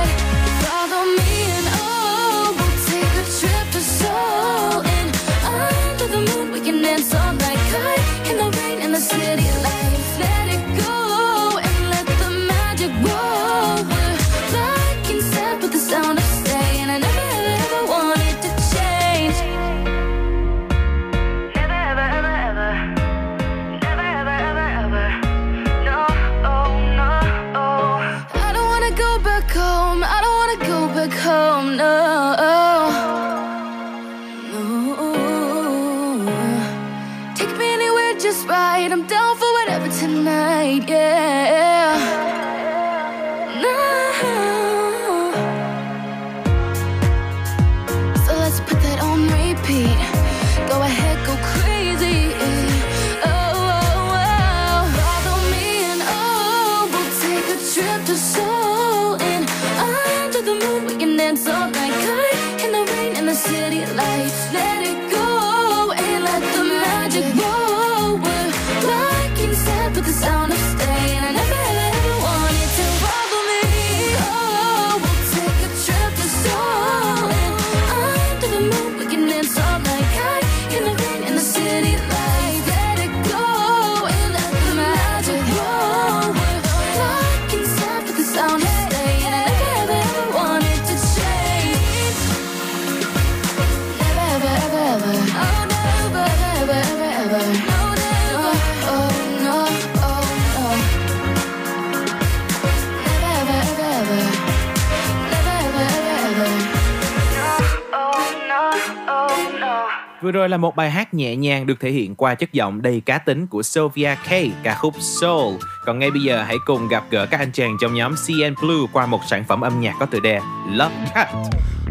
Speaker 5: rồi là một bài hát nhẹ nhàng được thể hiện qua chất giọng đầy cá tính của Sylvia K, ca khúc Soul. Còn ngay bây giờ hãy cùng gặp gỡ các anh chàng trong nhóm CN Blue qua một sản phẩm âm nhạc có tựa đề Love Cut.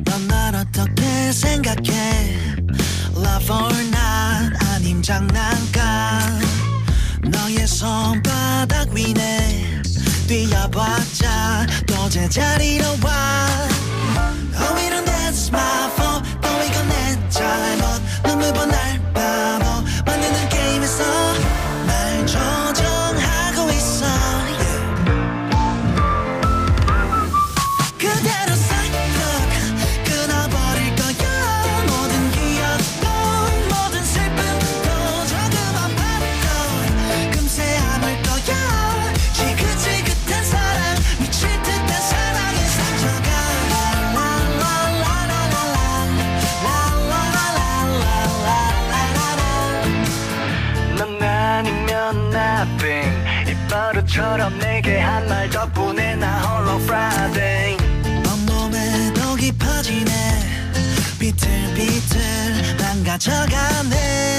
Speaker 3: 넌 날 어떻게 생각해 Love or not 아님 장난감 너의 손바닥 위네 뛰어봤자 또 제자리로 와 Oh we don't that's my fault 또 이건 내 눈물 보날 바보. 만드는 게임에서
Speaker 2: 가져가네.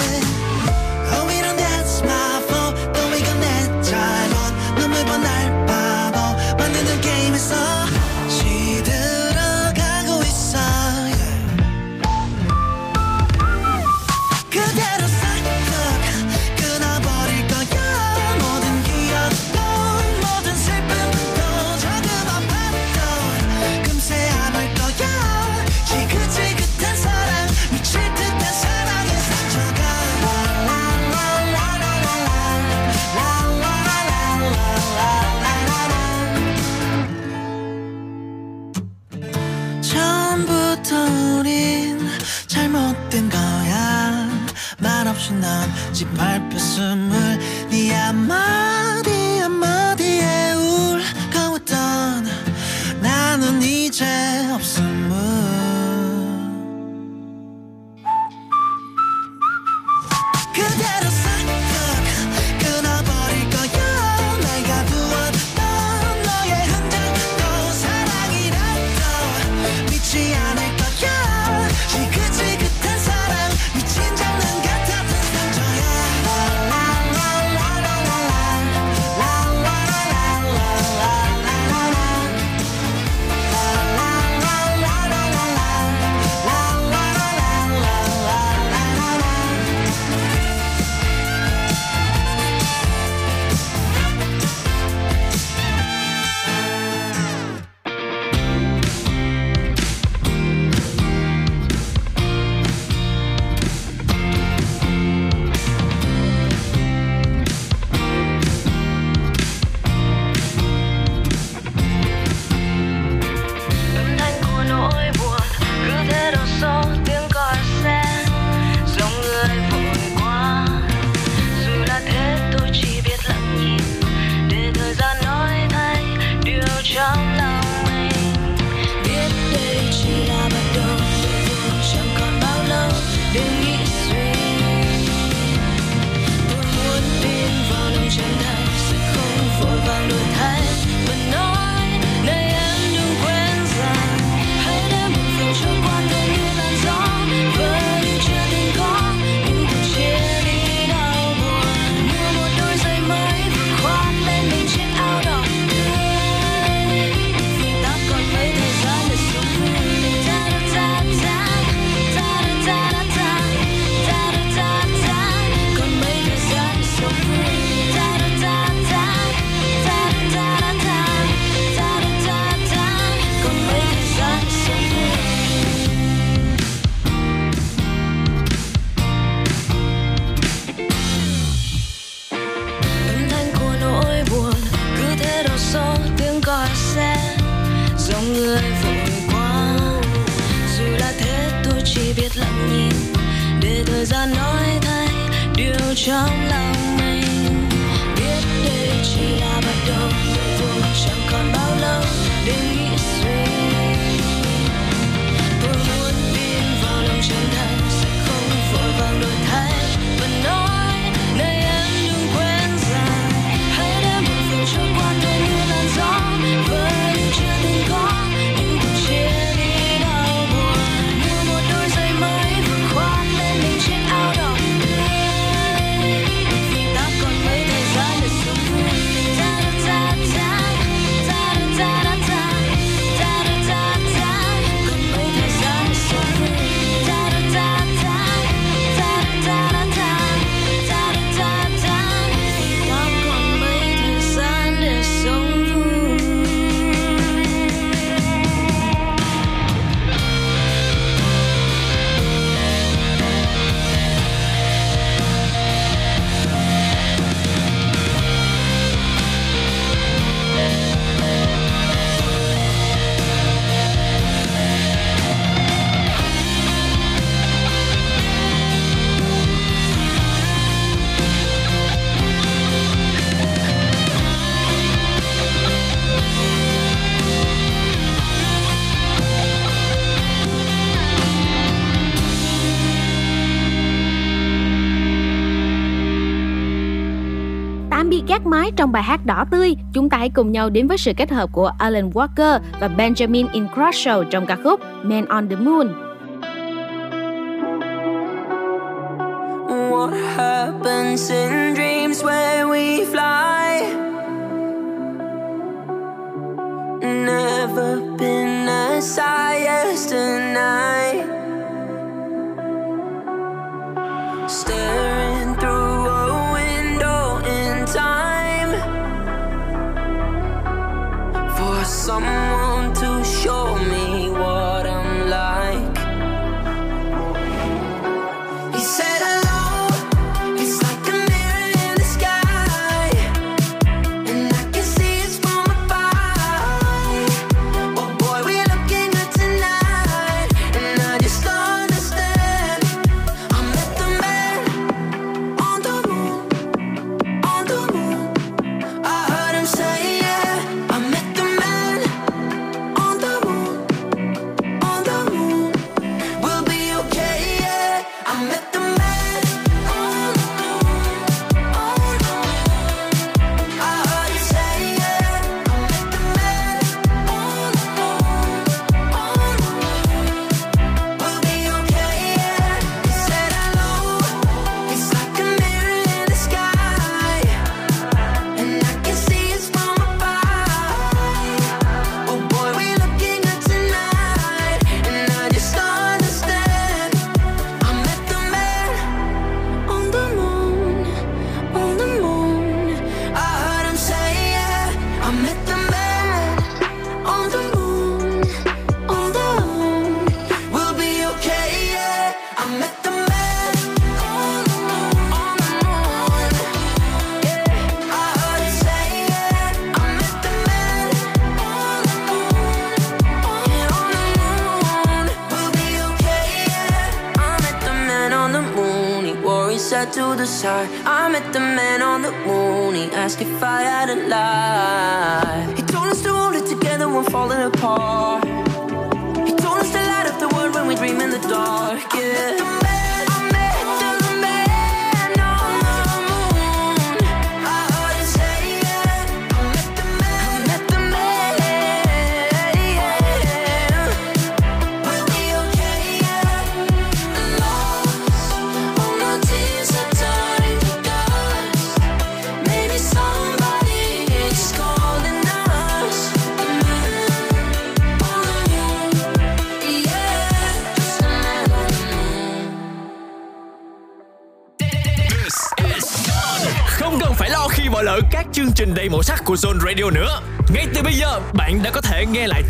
Speaker 2: 집 밟혔음을 네 아마
Speaker 27: trong
Speaker 6: bài hát Đỏ Tươi, chúng ta hãy cùng nhau đến với sự kết hợp của Alan Walker và Benjamin Ingrosso trong ca khúc Man on the Moon.
Speaker 2: What happens in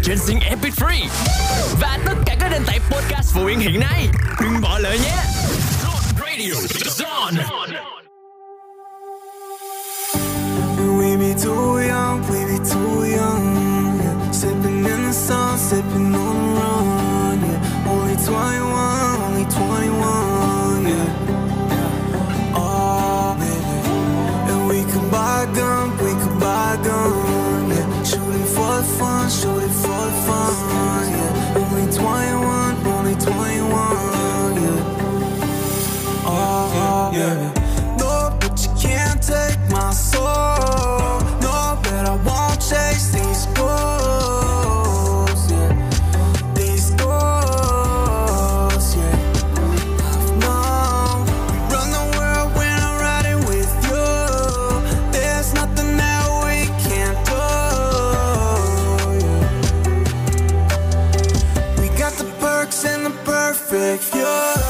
Speaker 4: thể nghe
Speaker 26: perfect, yeah.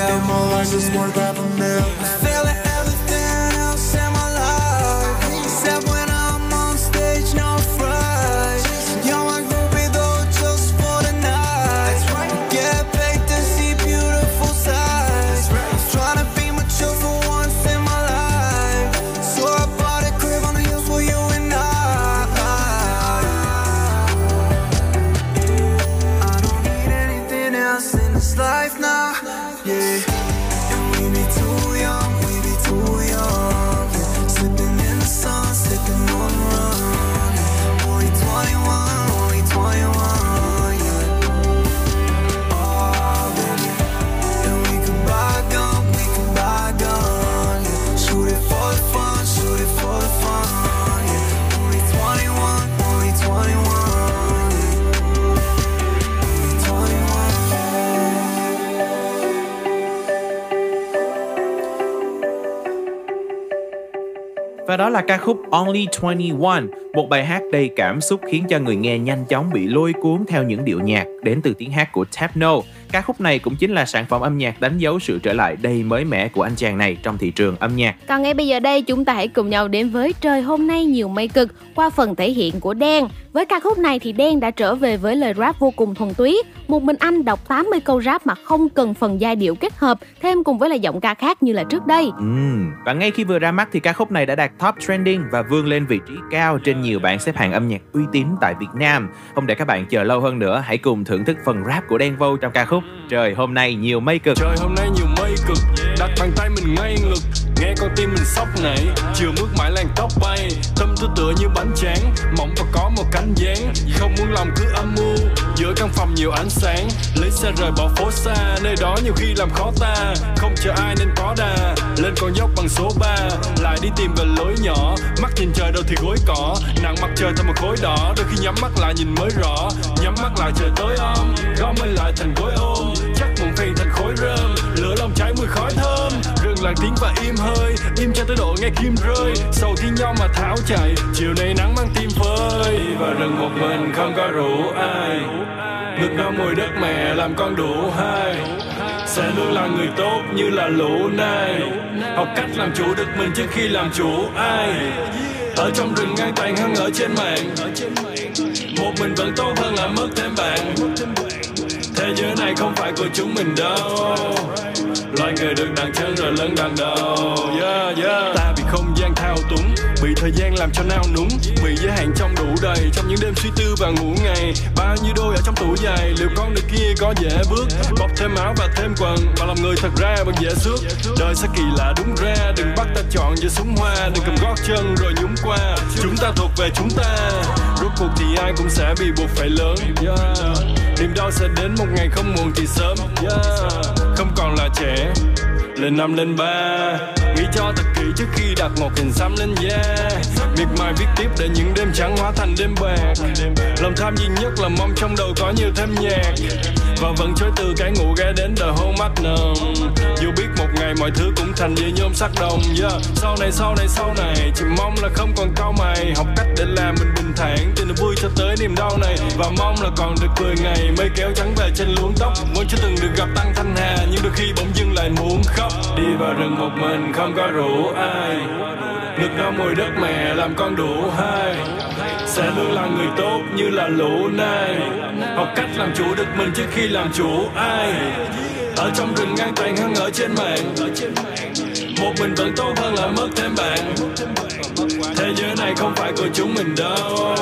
Speaker 26: amor,
Speaker 5: es por là ca khúc Only 21, một bài hát đầy cảm xúc khiến cho người nghe nhanh chóng bị lôi cuốn theo những điệu nhạc đến từ tiếng hát của Tapno. Ca khúc này cũng chính là sản phẩm âm nhạc đánh dấu sự trở lại đầy mới mẻ của anh chàng này trong thị trường âm nhạc.
Speaker 6: Còn ngay bây giờ đây chúng ta hãy cùng nhau đến với Trời hôm nay nhiều mây cực qua phần thể hiện của Đen. Với ca khúc này thì Đen đã trở về với lời rap vô cùng thuần túy. Một mình anh đọc 80 câu rap mà không cần phần giai điệu kết hợp thêm cùng với là giọng ca khác như là trước đây.
Speaker 5: Ừm, Và ngay khi vừa ra mắt thì ca khúc này đã đạt top trending và vươn lên vị trí cao trên nhiều bảng xếp hạng âm nhạc uy tín tại Việt Nam. Không để các bạn chờ lâu hơn nữa, hãy cùng thưởng thức phần rap của Đen Vâu trong ca khúc Trời hôm nay nhiều mây cực.
Speaker 28: Trời hôm nay nhiều mây cực Đặt bàn tay mình ngay ngực Nghe con tim mình sốc nảy Chiều bước mãi làn tóc bay Tâm tôi tựa như bánh tráng Mỏng và có một cánh dáng. Không muốn lòng cứ âm mưu, Giữa căn phòng nhiều ánh sáng. Lấy xe rời bỏ phố xa, Nơi đó nhiều khi làm khó ta. Không chờ ai nên có đà, Lên con dốc bằng số 3 Lại đi tìm về lối nhỏ, Mắt nhìn trời đâu thì gối cỏ. Nặng mặt trời thành một khối đỏ, Đôi khi nhắm mắt lại nhìn mới rõ. Nhắm mắt lại trời tối om Gom mình lại thành gối ôm. Chắc buồn phiền thành khối rơm, Lửa lòng cháy mùi khói thơm từng lặng tiếng và im hơi. Im cho tới độ nghe kim rơi. Sầu thi nhau mà tháo chạy, Chiều nay nắng mang tim phơi. Và rừng một mình không có rủ ai. Ngực đau mùi đất mẹ làm con đủ hai. Sẽ luôn là người tốt như là lũ này. học cách làm chủ được mình trước khi làm chủ ai. Ở trong rừng ngang tàn hơn ở trên mạng. Một mình vẫn tốt hơn là mất thêm bạn thế giới này không phải của chúng mình đâu. Loài người được đặt chân rồi lớn đằng đầu yeah, yeah. ta bị không gian thao túng bị thời gian làm cho nao núng bị giới hạn trong đủ đầy trong những đêm suy tư và ngủ ngày. Bao nhiêu đôi ở trong tủ giày liệu con này kia có dễ bước? Bọc thêm áo và thêm quần và làm người thật ra vẫn dễ xước. Đời sẽ kỳ lạ đúng ra đừng bắt ta chọn giữa súng hoa đừng cầm gót chân rồi nhúng qua. Chúng ta thuộc về chúng ta rốt cuộc thì ai cũng sẽ bị buộc phải lớn. Yeah niềm đau sẽ đến một ngày không muộn thì sớm. Yeah. không còn là trẻ, lên năm, lên ba. Nghĩ cho thật kỹ trước khi đặt một hình xăm lên da miệt mài viết tiếp để những đêm trắng hóa thành đêm bạc. Lòng tham duy nhất là mong trong đầu có nhiều thêm nhạc và vẫn chối từ cái ngủ ghé đến đời hôn mắt nồng. Dù biết một ngày mọi thứ cũng thành như nhôm sắc đồng, yeah. sau này sau này sau này, chỉ mong là không còn cau mày. Học cách để làm mình bình thản từ vui cho tới niềm đau này. Và mong là còn được cười ngày mây kéo trắng về trên luống tóc. Muốn chưa từng được gặp tăng thanh hà, nhưng đôi khi bỗng dưng lại muốn khóc. Đi vào rừng một mình không có rủ ai. Ngực đau mùi đất mẹ làm con đủ hai sẽ luôn là người tốt như là lũ này, học cách làm chủ được mình trước khi làm chủ ai. Ở trong rừng ngang tàn hơn ở trên mạng. Một mình vẫn tốt hơn là mất thêm bạn. Thế giới này không phải của chúng mình đâu.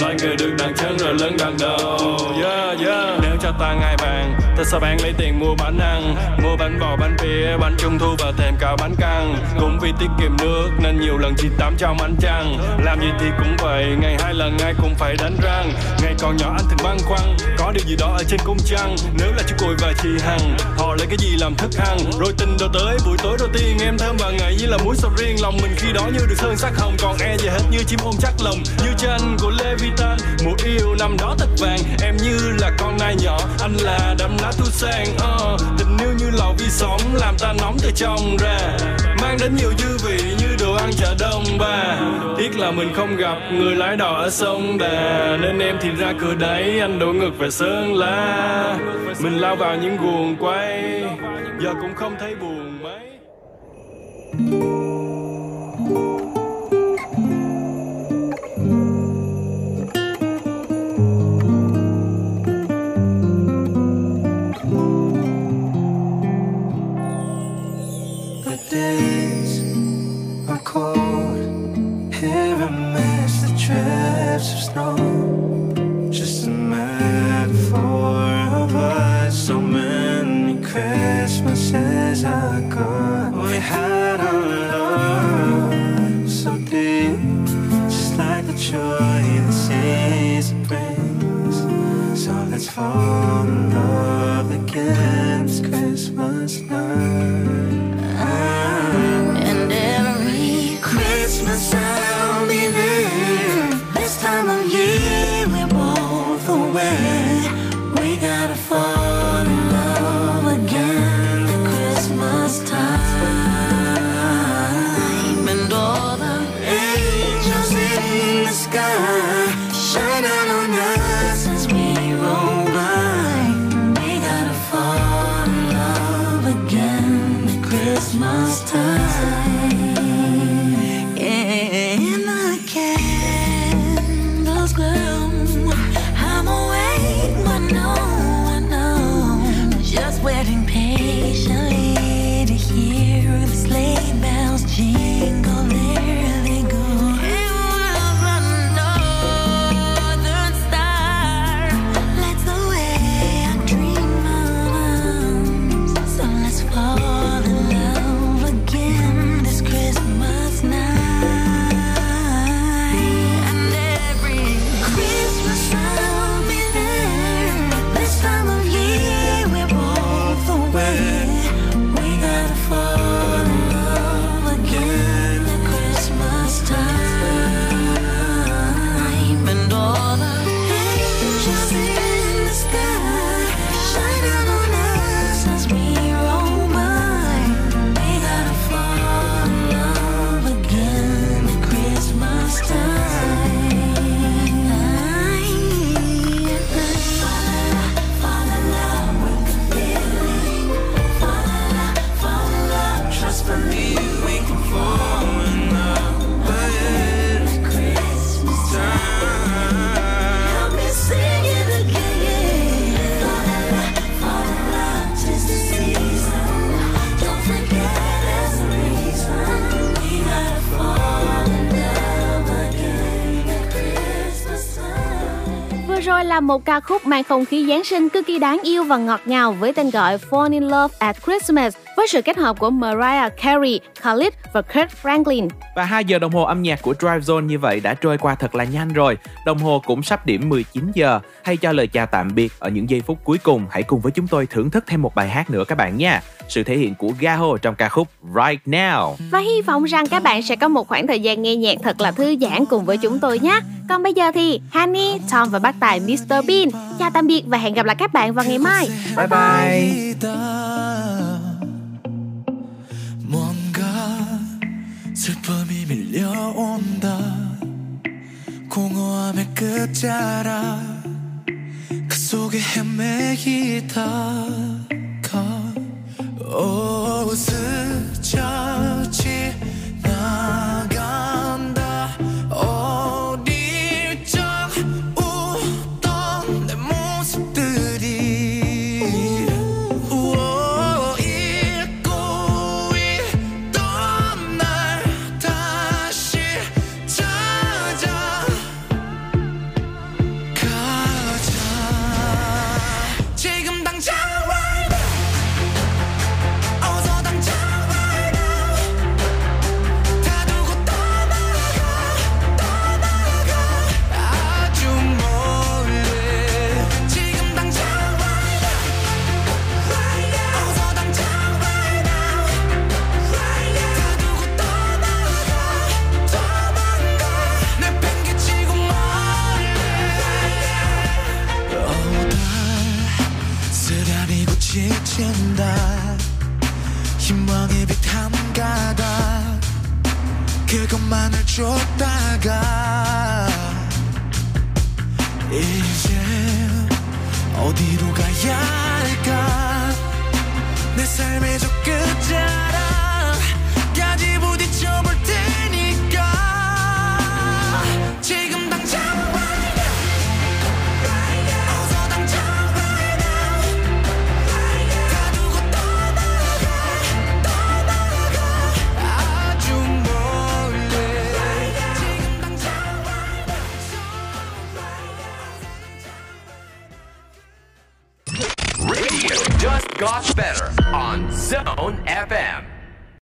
Speaker 28: Loài người được đặt chân rồi lớn đằng đầu. Yeah, yeah cho ta ngai vàng. Ta sao bán lấy tiền mua bánh ăn? Mua bánh bò bánh bia, bánh trung thu và thêm cả bánh căn cũng vì tiết kiệm nước nên nhiều lần chỉ tắm trong ánh trăng. Làm gì thì cũng vậy ngày hai lần ai cũng phải đánh răng. Ngày còn nhỏ anh thường băn khoăn có điều gì đó ở trên cung trăng. Nếu là chú cùi và chị hằng họ lấy cái gì làm thức ăn? Rồi tình đầu tới buổi tối đầu tiên em thơm và ngậy như là muối sầu riêng. Lòng mình khi đó như được sơn sắc hồng còn e gì hết như chim ôm chắc lòng như tranh của Levitan mùa yêu năm đó thật vàng. Em như là con nai nhỏ anh là đâm lá thu sang uh, tình yêu như lò vi sóng làm ta nóng từ trong ra. Mang đến nhiều dư vị như đồ ăn chợ đông ba. Tiếc là mình không gặp người lái đò ở sông đà. Nên em thì ra cửa đấy anh đổ ngược về sơn la. Mình lao vào những guồng quay giờ cũng không thấy buồn mấy.
Speaker 18: Days are cold. Here a mess that traps of snow. Just a metaphor of us. So many Christmases ago. We had our love so deep. Just like the joy the season brings. So let's fall in love again. It's Christmas night.
Speaker 6: Một ca khúc mang không khí Giáng sinh cực kỳ đáng yêu và ngọt ngào với tên gọi Fall in Love at Christmas với sự kết hợp của Mariah Carey, Khalid và Kurt Franklin.
Speaker 5: Và 2 giờ đồng hồ âm nhạc của Drive Zone như vậy đã trôi qua thật là nhanh rồi. Đồng hồ cũng sắp điểm 19 giờ. Hay cho lời chào tạm biệt ở những giây phút cuối cùng, hãy cùng với chúng tôi thưởng thức thêm một bài hát nữa các bạn nha. Sự thể hiện của Gaho trong ca khúc Right Now.
Speaker 6: Và hy vọng rằng các bạn sẽ có một khoảng thời gian nghe nhạc thật là thư giãn cùng với chúng tôi nhé. Còn bây giờ thì Honey, Tom và bác tài Mr Bean. Chào tạm biệt và hẹn gặp lại các bạn vào ngày mai.
Speaker 5: Bye bye.
Speaker 3: 뭔 슬픔이 밀려온다. 공허함의 끝자락 그 속에 헤매이다가 오 스쳐 지 것만을 쫓다가 이제 어디로 가야
Speaker 29: got better on Zone FM.